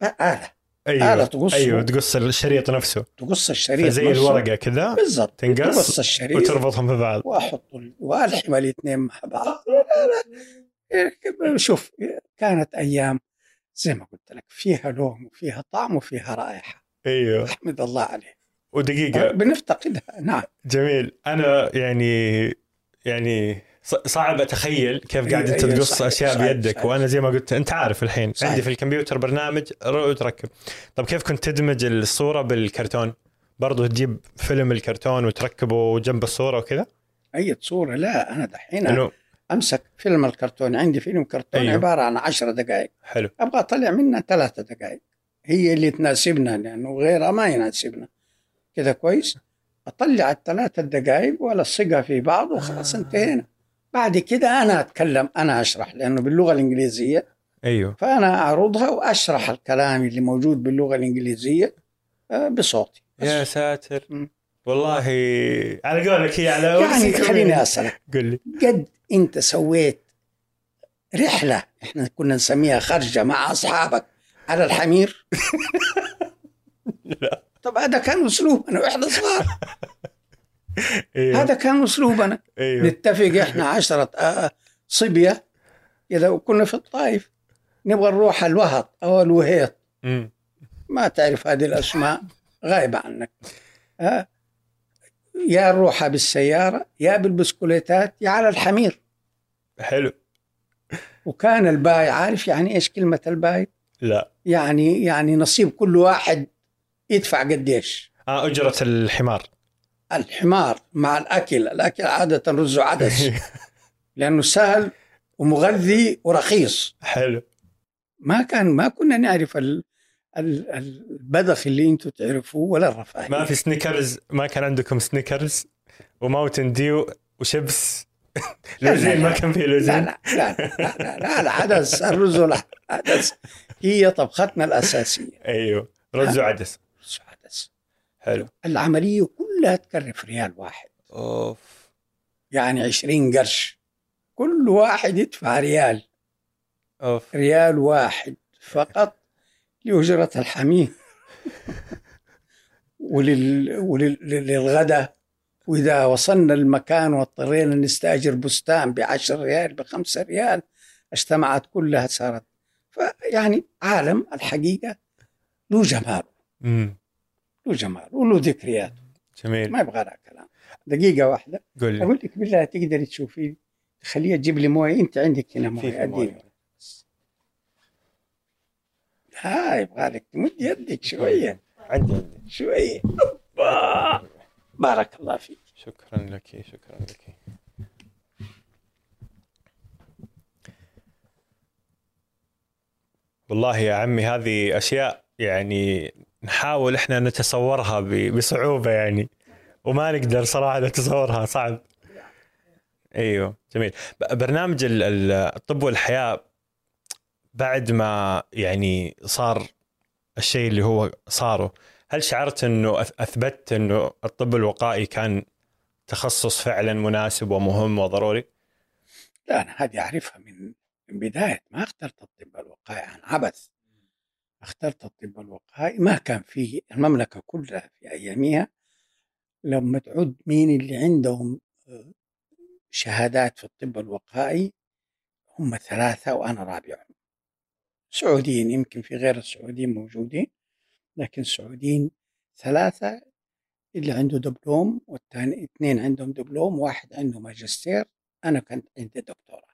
آلة أيوه آلة تقصه. أيوه تقص الشريط نفسه. تقص الشريط زي. الورقة كذا بالضبط تنقص تقص الشريط وتربطهم في بعض. وأحط ال- وألحم الاثنين مع بعض. شوف كانت أيام زي ما قلت لك فيها لون وفيها طعم وفيها رائحة. أيوه. أحمد الله عليه. ودقيقة. بنفتقدها نعم. جميل. أنا يعني يعني صعب أتخيل كيف قاعد أيوة، أنت أيوة، تقص أشياء صحيح، بيدك. صحيح. وأنا زي ما قلت أنت عارف الحين صحيح. عندي في الكمبيوتر برنامج وتركب. طب كيف كنت تدمج الصورة بالكرتون؟ برضو تجيب فيلم الكرتون وتركبه جنب الصورة وكذا؟ أي صورة؟ لا أنا دحين أمسك فيلم الكرتون. عندي فيلم كرتون أيوه. عبارة عن عشر دقائق حلو. أبغى أطلع منها ثلاثة دقائق هي اللي تناسبنا لأنه غيرها ما يناسبنا. كذا كويس. أطلع الثلاثة دقائق وألصقها في بعض وخلاص آه. انتهينا. بعد كده أنا أتكلم أنا أشرح لأنه باللغة الإنجليزية. أيوه. فأنا أعرضها وأشرح الكلام اللي موجود باللغة الإنجليزية آه، بصوتي. يا ساتر. والله على قولك هي على يعني وقتك خليني أسألك. قل لي قد أنت سويت رحلة إحنا كنا نسميها خرجة مع أصحابك على الحمير؟ لا. طب هذا كان أسلوبنا وإحنا صغار. أيوه هذا كان أسلوبنا. أيوه. نتفق إحنا عشرة آه، صبية. كذا وكنا في الطائف نبغى نروح الوهط أو الوهيط. ما تعرف هذه الأسماء غايبة عنك. ها يا نروحها بالسيارة يا بالبسكوليتات يا على الحمير. حلو. وكان الباي عارف يعني إيش كلمة الباي؟ لا. يعني يعني نصيب كل واحد يدفع قديش. آه أجرة الحمار. الحمار مع الأكل. الأكل عادة رز وعدس. لأنه سهل ومغذي ورخيص. حلو. ما كان ما كنا نعرف ال ال- البذخ اللي أنتم تعرفوه ولا الرفاهية. ما في Snickers ما كان عندكم Snickers و Mountain Dew وشيبس. لوزين ما. كان في لوزين. لا لا لا لا, لا, لا عدس الرز والعدس. هي طبختنا الأساسية. أيوه. رز وعدس. حلو. العملية كلها تكلف ريال واحد. أوف. يعني عشرين قرش. كل واحد يدفع ريال. أوف. ريال واحد فقط لأجرة الحميم. ولل... ولل... للغداء وإذا وصلنا المكان واضطرينا نستأجر بستان بعشر ريال بخمسة ريال اجتمعت كلها صارت. فيعني عالم الحقيقة. له جمال. امم له جمال وله ذكريات جميل. ما يبغى لها كلام. دقيقة واحدة. قول أقول لك بالله تقدري تشوفي خليها تجيب لي موية أنت عندك هنا أديني موية ها يبغى لك تمد يدك شوية. عندي عندي. شوية. أوبا. بارك الله فيك. شكرا لك شكرا لك. والله يا عمي هذه أشياء يعني نحاول إحنا نتصورها بصعوبة يعني. وما نقدر صراحة نتصورها صعب. إيوه جميل. برنامج ال- ال- الطب والحياة بعد ما يعني صار الشيء اللي هو صاره هل شعرت إنه أثبتت إنه الطب الوقائي كان تخصص فعلا مناسب ومهم وضروري؟ لا أنا هذه أعرفها من من بداية. ما اخترت الطب الوقائي عن عبث. اخترت الطب الوقائي ما كان فيه المملكة كلها في أيامها لما تعد مين اللي عندهم آه، شهادات في الطب الوقائي هم ثلاثة وأنا رابعهم. سعوديين يمكن في غير السعوديين موجودين لكن السعوديين ثلاثة اللي عنده دبلوم والثاني اثنين عندهم دبلوم واحد عنده ماجستير أنا كنت عندي دكتوراه.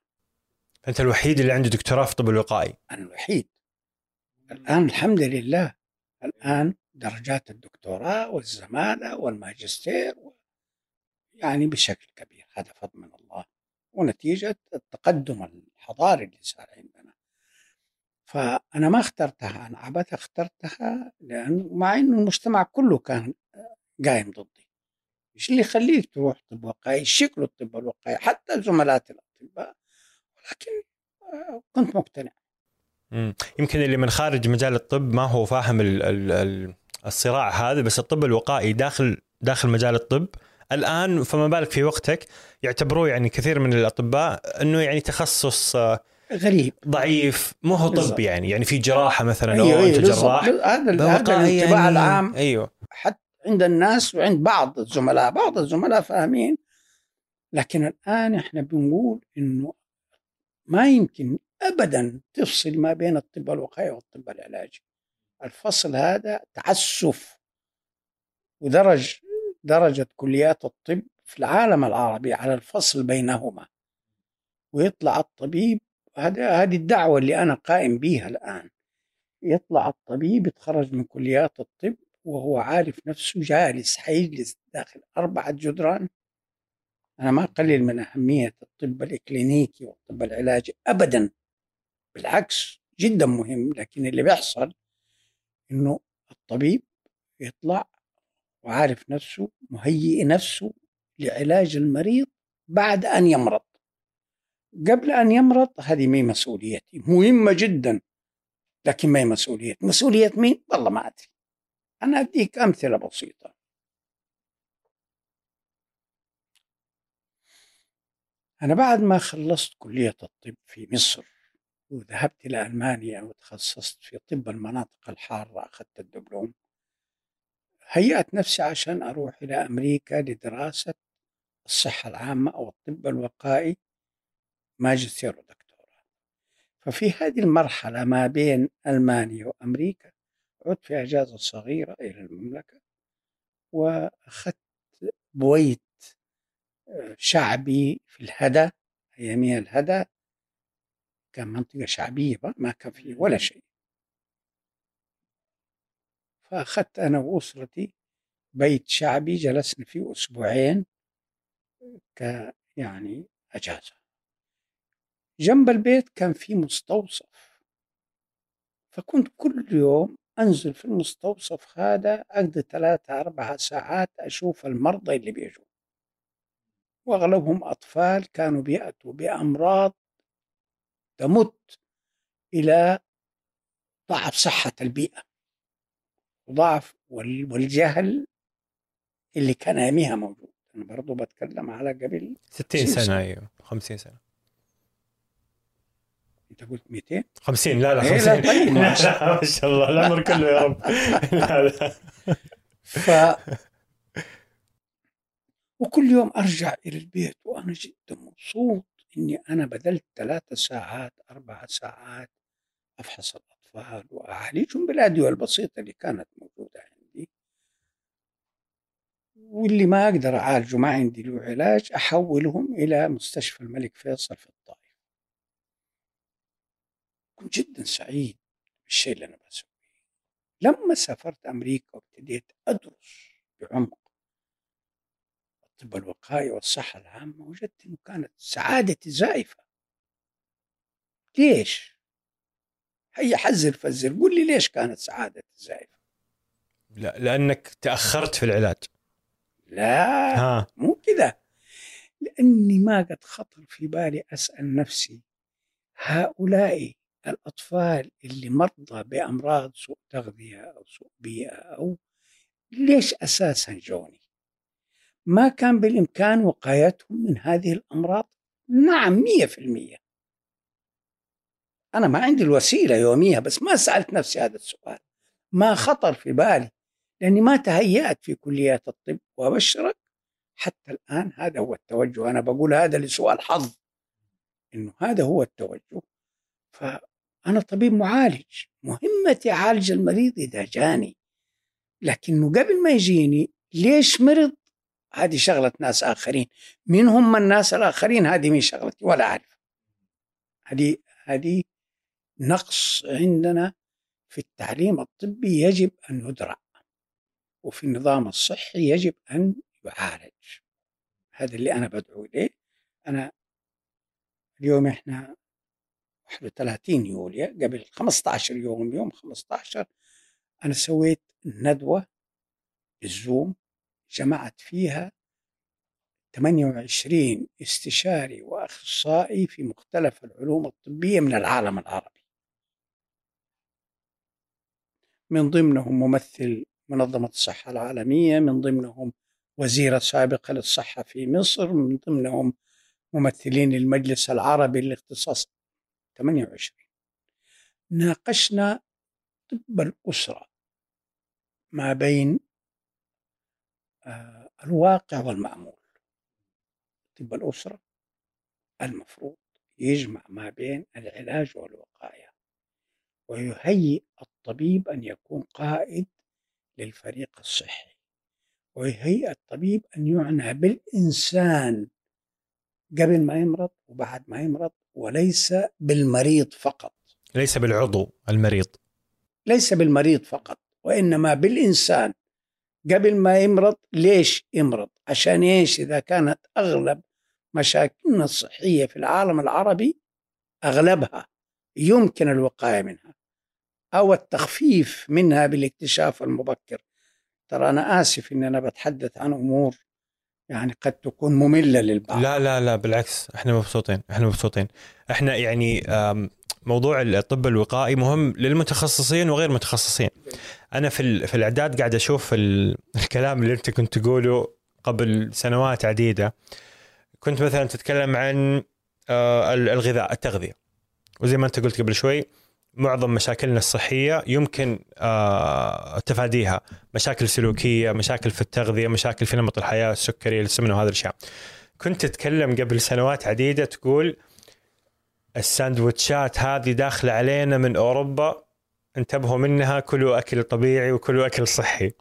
أنت الوحيد اللي عنده دكتوراه في الطب الوقائي؟ أنا الوحيد. الآن الحمد لله. الآن درجات الدكتوراه والزمالة والماجستير يعني بشكل كبير. هذا فضل من الله ونتيجة التقدم الحضاري اللي صار عندنا. فأنا ما اخترتها عن عبث اخترتها لأن مع أنه المجتمع كله كان قايم ضدي. إيش اللي يخليك تروح طب وقائي شكله الطب الوقائي حتى زملائي الأطباء. ولكن آه، كنت مقتنع. يمكن اللي من خارج مجال الطب ما هو فاهم ال ال ال الصراع هذا بس الطب الوقائي داخل داخل مجال الطب. الآن فما بالك في وقتك يعتبروه يعني كثير من الأطباء إنه يعني تخصص آه، غريب. ضعيف. مو هو طب بالضبط. يعني. يعني في جراحة مثلا أيوه أو انت بالضبط. جراح. هذا الانطباع يعني- العام. أيوه. حتى عند الناس وعند بعض الزملاء. بعض الزملاء فاهمين. لكن الآن إحنا بنقول إنه ما يمكن ابدا تفصل ما بين الطب الوقائي والطب العلاجي. الفصل هذا تعسف ودرج درجة كليات الطب في العالم العربي على الفصل بينهما. ويطلع الطبيب هذا هذه الدعوة اللي أنا قائم بيها الآن. يطلع الطبيب يتخرج من كليات الطب وهو عارف نفسه جالس حيجلس داخل أربعة جدران. أنا ما أقلل من أهمية الطب الإكلينيكي والطب العلاجي أبدا. بالعكس جدا مهم. لكن اللي بيحصل إنه الطبيب يطلع وعارف نفسه مهيئ نفسه لعلاج المريض بعد أن يمرض. قبل أن يمرض هذه مي مسؤوليتي. مهمة جدا لكن ما هي مسؤوليتي. مسؤولية مين؟ والله ما أدري. أنا أديك أمثلة بسيطة. أنا بعد ما خلصت كلية الطب في مصر وذهبت إلى ألمانيا وتخصصت في طب المناطق الحارة أخذت الدبلوم. هيأت نفسي عشان أروح إلى أمريكا لدراسة الصحة العامة أو الطب الوقائي ماجستير ودكتوراه. ففي هذه المرحلة ما بين ألمانيا وأمريكا عدت في أجازة صغيرة إلى المملكة وأخذت بويت آه، شعبي في الهدى أيامها الهدى كان منطقة شعبية بقى، ما كان فيه ولا شيء. فأخذت أنا وأسرتي بيت شعبي جلسنا فيه أسبوعين ك يعني أجازة. جنب البيت كان في مستوصف. فكنت كل يوم أنزل في المستوصف هذا أقضي ثلاثة أربعة ساعات أشوف المرضى اللي بيجوا. وأغلبهم أطفال كانوا بيأتوا بأمراض تمت إلى ضعف صحة البيئة وضعف وال- والجهل اللي كان أيامها موجود. أنا برضو بتكلم على قبل 60 سنة. سنة. أيوه 50 سنة. أنت قلت 200 50 لا لا إيه، 50 لا، طيب، ما شاء ما شاء الله العمر كله يا رب. لا لا. ف وكل يوم أرجع إلى البيت وأنا جدا مبسوط. إني أنا بذلت ثلاثة ساعات أربع ساعات أفحص الأطفال وأعالجهم بالأدوية البسيطة اللي كانت موجودة عندي. واللي ما أقدر أعالجه ما عندي له علاج أحولهم إلى مستشفى الملك فيصل في الطائف. كنت جدا سعيد بالشيء اللي أنا بسويه. لما سافرت أمريكا وابتديت أدرس بعمق الطب الوقائي والصحة العامة وجدت أنه كانت سعادتي زائفة. ليش؟ هيا حزر فزر قول لي ليش كانت سعادتي زائفة؟ لا لأنك تأخرت في العلاج. لا ها. مو كذا. لأني ما قد خطر في بالي أسأل نفسي هؤلاء الأطفال اللي مرضى بأمراض سوء تغذية أو سوء بيئة أو ليش أساسا جوني؟ ما كان بالإمكان وقايتهم من هذه الأمراض؟ نعم مية في المية. أنا ما عندي الوسيلة يومية بس ما سألت نفسي هذا السؤال. ما خطر في بالي؟ لأني ما تهيأت في كليات الطب وأبشرك حتى الآن هذا هو التوجه. أنا بقول هذا لسوء الحظ إنه هذا هو التوجه. فأنا طبيب معالج مهمتي أعالج المريض إذا جاني. لكنه قبل ما يجيني ليش مرض؟ هذه شغلة ناس آخرين. من هم الناس الآخرين هذه من شغلتي ولا أعرف. هذه هذه نقص عندنا في التعليم الطبي يجب أن يدرع وفي النظام الصحي يجب أن يعالج. هذا اللي أنا بدعو إليه. أنا اليوم إحنا 31 يوليو قبل 15 يوم يوم 15 أنا سويت ندوة بالزوم جمعت فيها 28 استشاري وأخصائي في مختلف العلوم الطبية من العالم العربي. من ضمنهم ممثل منظمة الصحة العالمية من ضمنهم وزيرة سابقة للصحة في مصر من ضمنهم ممثلين المجلس العربي للاختصاص. 28 ناقشنا طب الأسرة ما بين الواقع والمأمول طب الأسرة المفروض يجمع ما بين العلاج والوقاية ويهيئ الطبيب أن يكون قائد للفريق الصحي ويهيئ الطبيب أن يعنى بالإنسان قبل ما يمرض وبعد ما يمرض وليس بالمريض فقط. ليس بالعضو المريض. ليس بالمريض فقط وإنما بالإنسان. قبل ما يمرض ليش يمرض؟ عشان إيش؟ إذا كانت أغلب مشاكلنا الصحية في العالم العربي أغلبها يمكن الوقاية منها أو التخفيف منها بالاكتشاف المبكر. ترى أنا آسف إن أنا بتحدث عن أمور يعني قد تكون مملة للبعض. لا لا لا بالعكس إحنا مبسوطين إحنا مبسوطين. إحنا يعني موضوع الطب الوقائي مهم للمتخصصين وغير المتخصصين أنا في في الإعداد قاعد أشوف ال- الكلام اللي أنت كنت تقوله قبل سنوات عديدة. كنت مثلا تتكلم عن آه، ال- الغذاء التغذية. وزي ما أنت قلت قبل شوي معظم مشاكلنا الصحية يمكن آه، تفاديها. مشاكل سلوكية مشاكل في التغذية مشاكل في نمط الحياة السكري السمنة وهذه الأشياء. كنت تتكلم قبل سنوات عديدة تقول الساندويتشات هذه داخلة علينا من أوروبا انتبهوا منها كلوا أكل طبيعي وكلوا أكل صحي.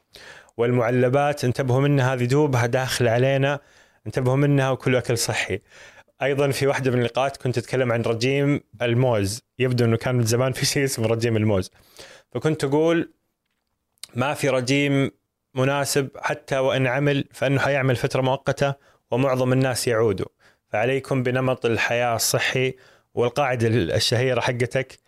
والمعلبات انتبهوا منها هذه دوبها داخله علينا انتبهوا منها وكلوا أكل صحي. أيضا في واحدة من اللقاءات كنت تتكلم عن رجيم الموز. يبدو إنه كان من زمان في شيء اسمه رجيم الموز. فكنت أقول ما في رجيم مناسب حتى وإن عمل فإنه حيعمل فترة مؤقتة ومعظم الناس يعودوا. فعليكم بنمط الحياة الصحي والقاعدة الشهيرة حقتك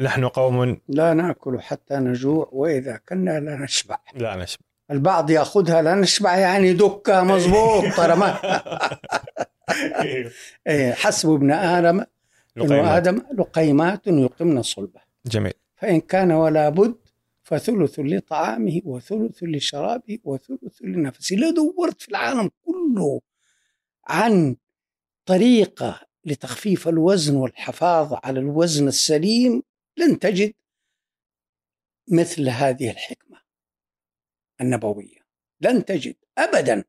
نحن قوم لا نأكل حتى نجوع وإذا كنا لا نشبع. لا نشبع. البعض يأخذها لا نشبع يعني دكة مضبوط ترى ما. إيه، حسب ابن آدم. ابن. آدم لقيمات يقمن صلبه. جميل. فإن كان ولا بد فثلث لطعامه وثلث لشرابه وثلث لنفسه. لو دورت في العالم كله عن طريقة لتخفيف الوزن والحفاظ على الوزن السليم لن تجد مثل هذه الحكمة النبوية. لن تجد ابدا.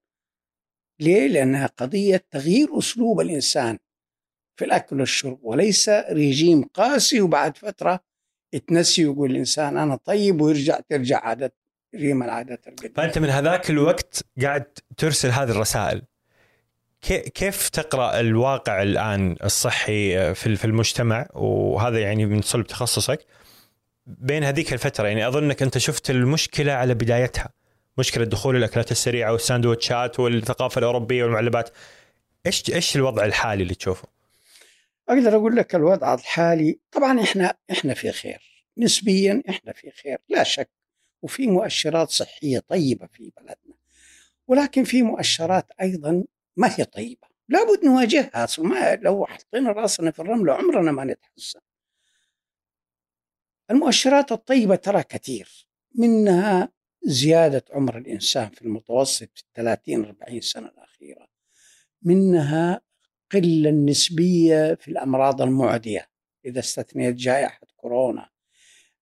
ليه؟ لأنها قضية تغيير أسلوب الإنسان في الأكل والشرب وليس ريجيم قاسي وبعد فترة يتنسي ويقول الإنسان أنا طيب ويرجع ترجع عادة ريم العادات القديمة فأنت من هذاك الوقت قاعد ترسل هذه الرسائل. كيف تقرأ الواقع الآن الصحي في في المجتمع؟ وهذا يعني من صلب تخصصك. بين هذيك الفترة يعني اظنك أنت شفت المشكلة على بدايتها. مشكلة دخول الأكلات السريعة والساندوتشات والثقافة الأوروبية والمعلبات. إيش إيش الوضع الحالي اللي تشوفه؟ أقدر أقول لك الوضع الحالي طبعا إحنا إحنا في خير. نسبيا إحنا في خير لا شك. وفي مؤشرات صحية طيبة في بلدنا. ولكن في مؤشرات أيضا ما هي طيبة. لابد نواجهها ما لو حطينا راسنا في الرمل عمرنا ما نتحسن. المؤشرات الطيبة ترى كثير منها زيادة عمر الإنسان في المتوسط في الثلاثين أربعين سنة الأخيرة. منها قلة نسبية في الأمراض المعدية إذا استثنيت جائحة كورونا.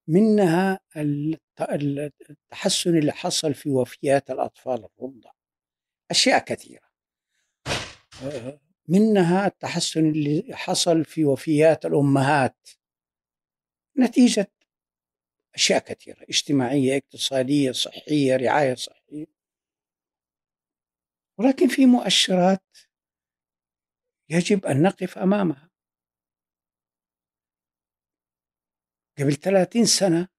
منها الت- التحسن اللي حصل في وفيات الأطفال الرضع. أشياء كثيرة. منها التحسن اللي حصل في وفيات الأمهات. نتيجة أشياء كثيرة اجتماعية اقتصادية صحية رعاية صحية. ولكن في مؤشرات يجب أن نقف أمامها. قبل 30 سنة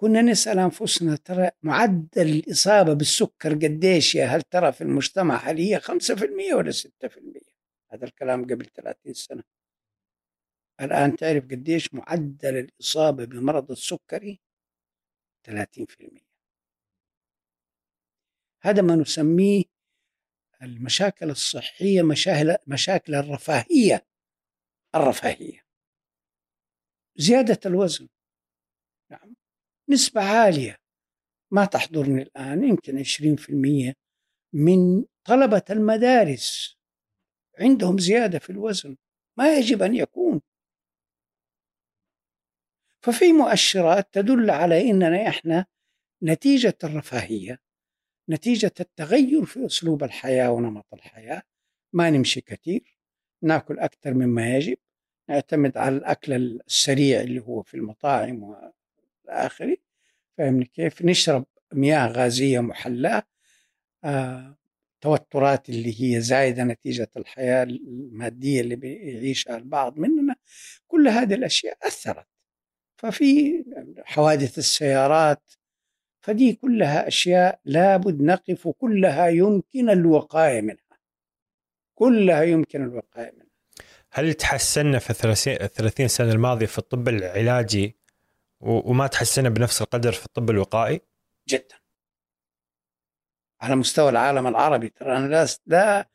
كنا نسأل أنفسنا ترى معدل الإصابة بالسكر قديش يا؟ هل ترى في المجتمع هل هي 5% ولا 6% هذا الكلام قبل 30 سنة. الآن تعرف قديش معدل الإصابة بمرض السكري؟ 30% هذا ما نسميه المشاكل الصحية مشاكل مشاكل الرفاهية. الرفاهية. زيادة الوزن. نعم. نسبة عالية. ما تحضرني الآن يمكن 20% من طلبة المدارس. عندهم زيادة في الوزن. ما يجب أن يكون. ففي مؤشرات تدل على أننا إحنا نتيجة الرفاهية نتيجة التغير في أسلوب الحياة ونمط الحياة. ما نمشي كثير نأكل أكثر مما يجب نعتمد على الأكل السريع اللي هو في المطاعم والآخر فاهمني كيف؟ نشرب مياه غازية محلاة آه، توترات اللي هي زايدة نتيجة الحياة المادية اللي بيعيشها البعض مننا. كل هذه الأشياء أثرت. ففي حوادث السيارات فدي كلها أشياء لابد نقف وكلها يمكن الوقاية منها. كلها يمكن الوقاية منها. هل تحسنا في الثلاثين- سنة الماضية في الطب العلاجي وما تحسنا بنفس القدر في الطب الوقائي؟ جدا على مستوى العالم العربي ترى أنا لا لا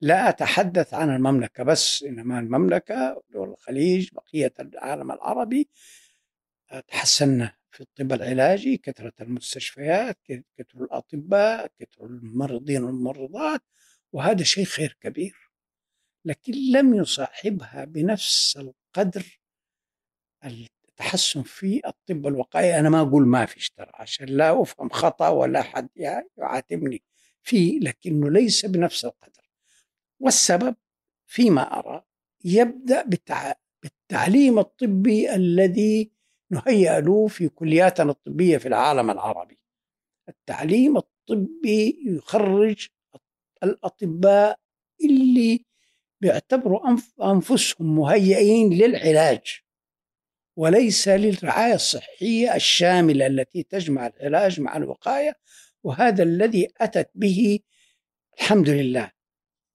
لا أتحدث عن المملكة بس إنما المملكة دول الخليج بقية العالم العربي تحسنا في الطب العلاجي كثرة المستشفيات كثر الأطباء كثر الممرضين والممرضات وهذا شيء خير كبير لكن لم يصاحبها بنفس القدر التحسن في الطب الوقائي. أنا ما أقول ما فيش ترى عشان لا أفهم خطأ ولا حد يعاتبني فيه لكنه ليس بنفس القدر. والسبب فيما أرى يبدأ بالتع... بالتعليم الطبي الذي نهيأ له في كلياتنا الطبية في العالم العربي. التعليم الطبي يخرج الأطباء اللي بيعتبروا أنف- أنفسهم مهيئين للعلاج. وليس للرعاية الصحية الشاملة التي تجمع العلاج مع الوقاية وهذا الذي أتت به الحمد لله.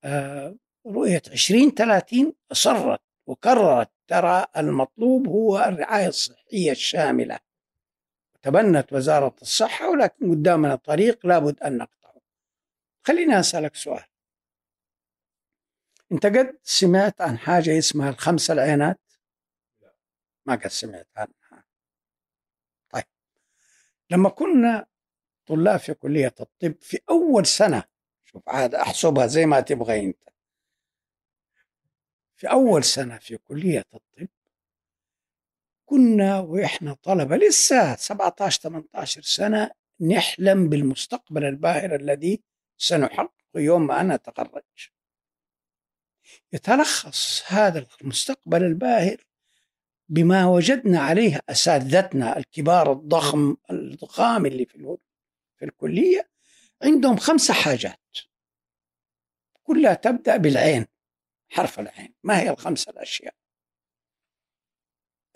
آه، رؤية 2030 أصرت وكررت ترى المطلوب هو الرعاية الصحية الشاملة. تبنت وزارة الصحة ولكن قدامنا طريق لابد أن نقطعه. خليني أسألك سؤال. أنت قد سمعت عن حاجة اسمها الخمس العينات؟ ما قد سمعت عنها. طيب لما كنا طلاب في كلية الطب في أول سنة شوف عاد أحسبها زي ما تبغى أنت. في أول سنة في كلية الطب كنا وإحنا طلبة لسه 17 18 سنة نحلم بالمستقبل الباهر الذي سنحقق يوم ما نتخرج. يتلخص هذا المستقبل الباهر بما وجدنا عليه أساتذتنا الكبار الضخم الضخام اللي في في الكلية عندهم خمسة حاجات. كلها تبدأ بالعين حرف العين. ما هي الخمسة الأشياء؟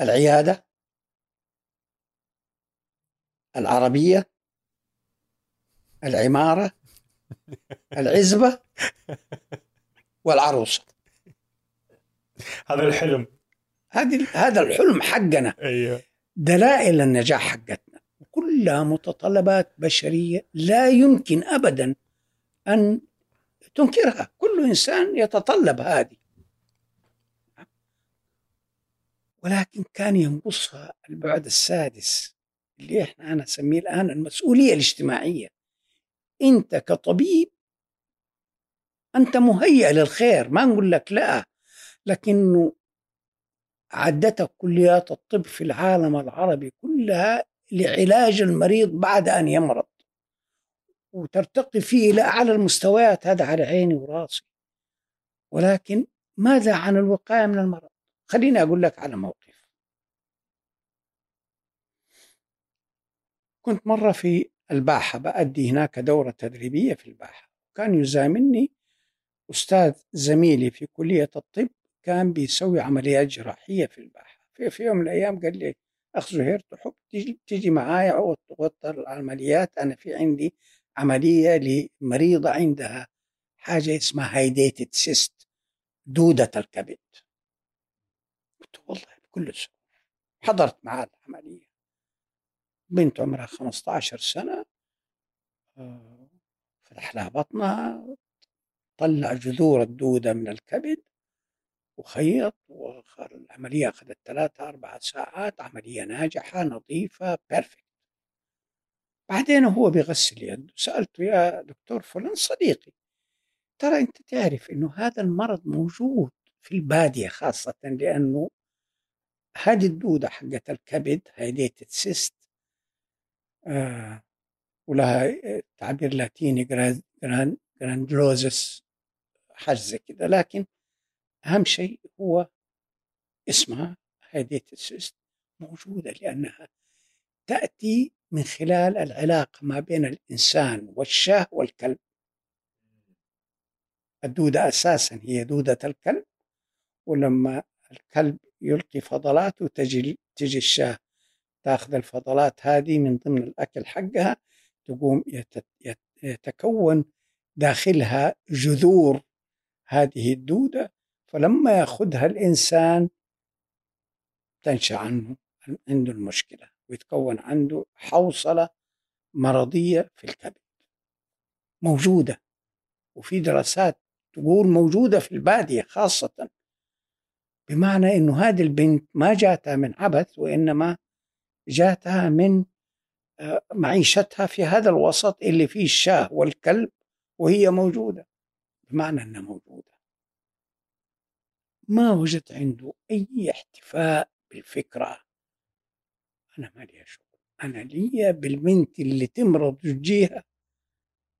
العيادة العربية العمارة العزبة والعروسة. هذا الحلم. هذه هذا الحلم حقنا. أيوه. دلائل النجاح حقتنا. كلها متطلبات بشرية لا يمكن ابدا أن تنكرها. كل إنسان يتطلب هذه. ولكن كان ينقصها البعد السادس اللي إحنا أنا أسميه الآن المسؤولية الاجتماعية. أنت كطبيب أنت مهيئ للخير. ما نقول لك لا لكنه عدتك كليات الطب في العالم العربي كلها لعلاج المريض بعد أن يمرض. وترتقي فيه إلى أعلى المستويات هذا على عيني وراسي. ولكن ماذا عن الوقاية من المرض؟ خليني أقول لك على موقف. كنت مرة في الباحة بأدي هناك دورة تدريبية في الباحة. كان يزاملني أستاذ زميلي في كلية الطب كان بيسوي عمليات جراحيه في الباحة. في, في يوم من الأيام قال لي أخ زهير تحب تيجي تيجي معايا وتغطى العمليات؟ أنا في عندي عملية لمريضة عندها حاجة اسمها hydatid cyst دودة الكبد. قلت والله بكل سهوله حضرت معاه العملية. بنت عمرها 15 سنة آه، فتح لها بطنها طلع جذور الدودة من الكبد وخيط والعملية أخذت ثلاثة أربعة ساعات عملية ناجحة نظيفة perfect بعدين هو بيغسل يده سألته يا دكتور فلان صديقي ترى أنت تعرف أنه هذا المرض موجود في البادية خاصة لأنه هذه الدودة حقت الكبد hydatid cyst آه ولها تعبير لاتيني gran granulosus حاجة زي كذا لكن أهم شيء هو اسمها هذه السيست موجودة لأنها تأتي من خلال العلاقة ما بين الإنسان والشاه والكلب. الدودة أساسا هي دودة الكلب ولما الكلب يلقي فضلاته تجي تجي الشاه تأخذ الفضلات هذه من ضمن الأكل حقها تقوم يتكون داخلها جذور هذه الدودة فلما ياخذها الإنسان تنشأ عنه عنده المشكلة ويتكون عنده حوصلة مرضية في الكبد. موجودة. وفي دراسات تقول موجودة في البادية خاصة. بمعنى أنه هذه البنت ما جاتها من عبث وإنما جاتها من آه، معيشتها في هذا الوسط اللي فيه الشاه والكلب وهي موجودة. بمعنى أنها موجودة. ما وجدت عنده أي احتفاء بالفكرة. أنا ما لي شغل. أنا لي بالبنت اللي تمرض وتجيها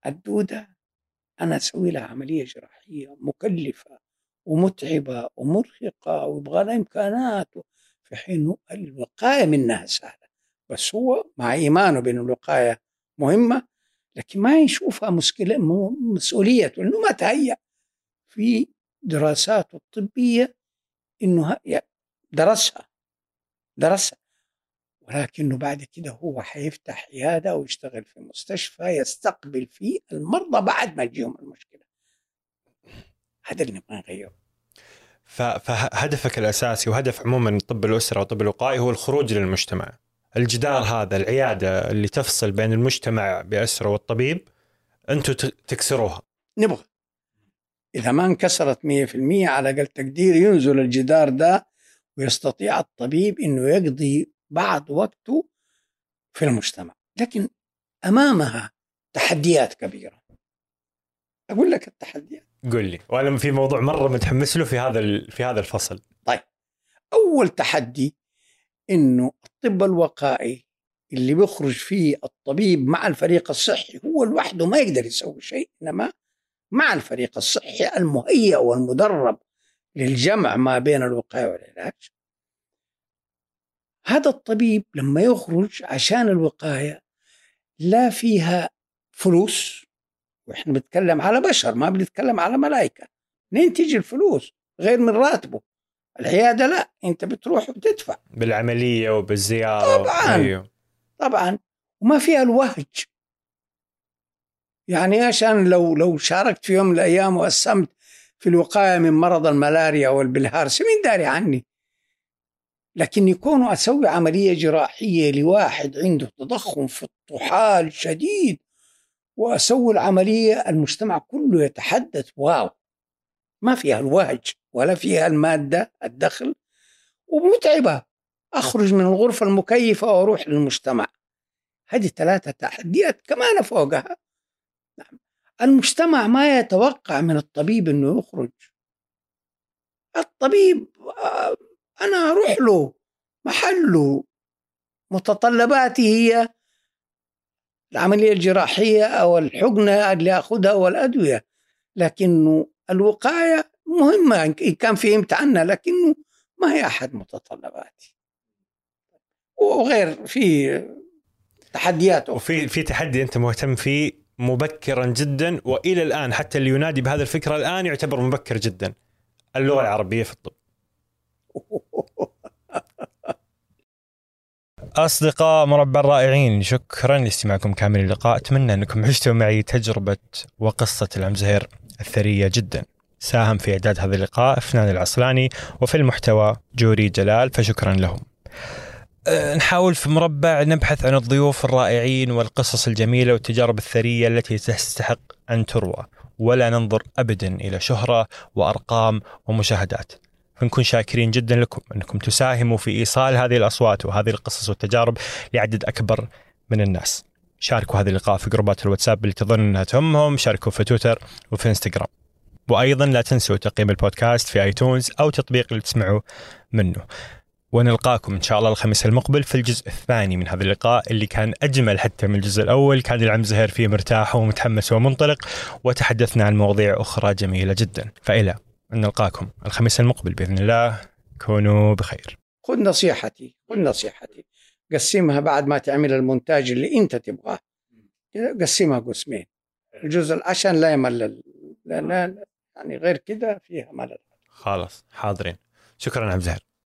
الدودة. أنا أسوي لها عملية جراحية مكلفة ومتعبة ومرهقة ويبغى لها إمكانات في حين الوقاية منها سهلة. بس هو مع إيمانه بأن الوقاية مهمة لكن ما يشوفها مشكلة مسؤولية لأنه ما تهيأ في دراساته الطبية إنه درسها درسها ولكنه بعد كده هو حيفتح عيادة ويشتغل في مستشفى يستقبل فيه المرضى بعد ما تجيهم المشكلة هذا اللي نبغى نغيره فهدفك الأساسي وهدف عموما طب الأسرة وطب الوقائي هو الخروج للمجتمع. الجدار هذا العيادة اللي تفصل بين المجتمع بأسرة والطبيب أنتم تكسروها. نبغى إذا ما انكسرت 100% على أقل تقدير ينزل الجدار ده ويستطيع الطبيب أنه يقضي بعض وقته في المجتمع. لكن أمامها تحديات كبيرة. أقول لك التحديات. قل لي. وأنا في موضوع مرة متحمس له في هذا في هذا الفصل. طيب. أول تحدي أنه الطب الوقائي اللي بيخرج فيه الطبيب مع الفريق الصحي هو لوحده ما يقدر يسوي شيء إنما مع الفريق الصحي المهيأ والمدرب للجمع ما بين الوقاية والعلاج. هذا الطبيب لما يخرج عشان الوقاية لا فيها فلوس وإحنا بنتكلم على بشر ما بنتكلم على ملائكة. منين تيجي الفلوس؟ غير من راتبه. العيادة لا أنت بتروح وبتدفع. بالعملية وبالزيارة. طبعاً. أيوه. طبعا. وما فيها الوهج. يعني عشان لو لو شاركت في يوم من الأيام واسهمت في الوقاية من مرض الملاريا والبلهارسي مين داري عني؟ لكن يكون أسوي عملية جراحية لواحد عنده تضخم في الطحال شديد وأسوي العملية المجتمع كله يتحدث واو! ما فيها الوهج ولا فيها المادة الدخل ومتعبة. أخرج من الغرفة المكيفة وأروح للمجتمع. هذه ثلاثة تحديات كمان فوقها. المجتمع ما يتوقع من الطبيب إنه يخرج. الطبيب آه، أنا أروح له محله متطلباتي هي العملية الجراحية أو الحقنة اللي أخذها والادويه لكنه الوقاية مهمة إن كان في امتحاننا لكنه ما هي أحد متطلباتي. وغير في تحديات وفي في تحدي أنت مهتم فيه مبكرا جدا وإلى الآن حتى اللي ينادي بهذه الفكرة الآن يعتبر مبكر جدا. اللغة العربية في الطب. أصدقاء مربع الرائعين شكرا لاستماعكم كامل اللقاء. أتمنى أنكم عشتوا معي تجربة وقصة العم زهير الثرية جدا. ساهم في إعداد هذا اللقاء فنان العصلاني وفي المحتوى جوري جلال فشكرا لهم. نحاول في مربع نبحث عن الضيوف الرائعين والقصص الجميلة والتجارب الثرية التي تستحق أن تروى. ولا ننظر أبدا إلى شهرة وأرقام ومشاهدات. فنكون شاكرين جدا لكم أنكم تساهموا في إيصال هذه الأصوات وهذه القصص والتجارب لعدد أكبر من الناس. شاركوا هذا اللقاء في جروبات الواتساب اللي تظن أنها تهمهم. شاركوا في تويتر وفي إنستغرام. وأيضا لا تنسوا تقييم البودكاست في آيتونز أو تطبيق اللي تسمعوا منه. ونلقاكم إن شاء الله الخميس المقبل في الجزء الثاني من هذا اللقاء اللي كان أجمل حتى من الجزء الأول. كان العم زهير فيه مرتاح ومتحمس ومنطلق وتحدثنا عن مواضيع أخرى جميلة جدا. فإلى أن نلقاكم الخميس المقبل بإذن الله. كونوا بخير. خذ نصيحتي خذ نصيحتي. قسمها بعد ما تعمل المونتاج اللي أنت تبغاه. قسمها قسمين. الجزء عشان لا يمل لا لا يعني غير كده فيها ملل. خلاص حاضرين. شكرا عم زهير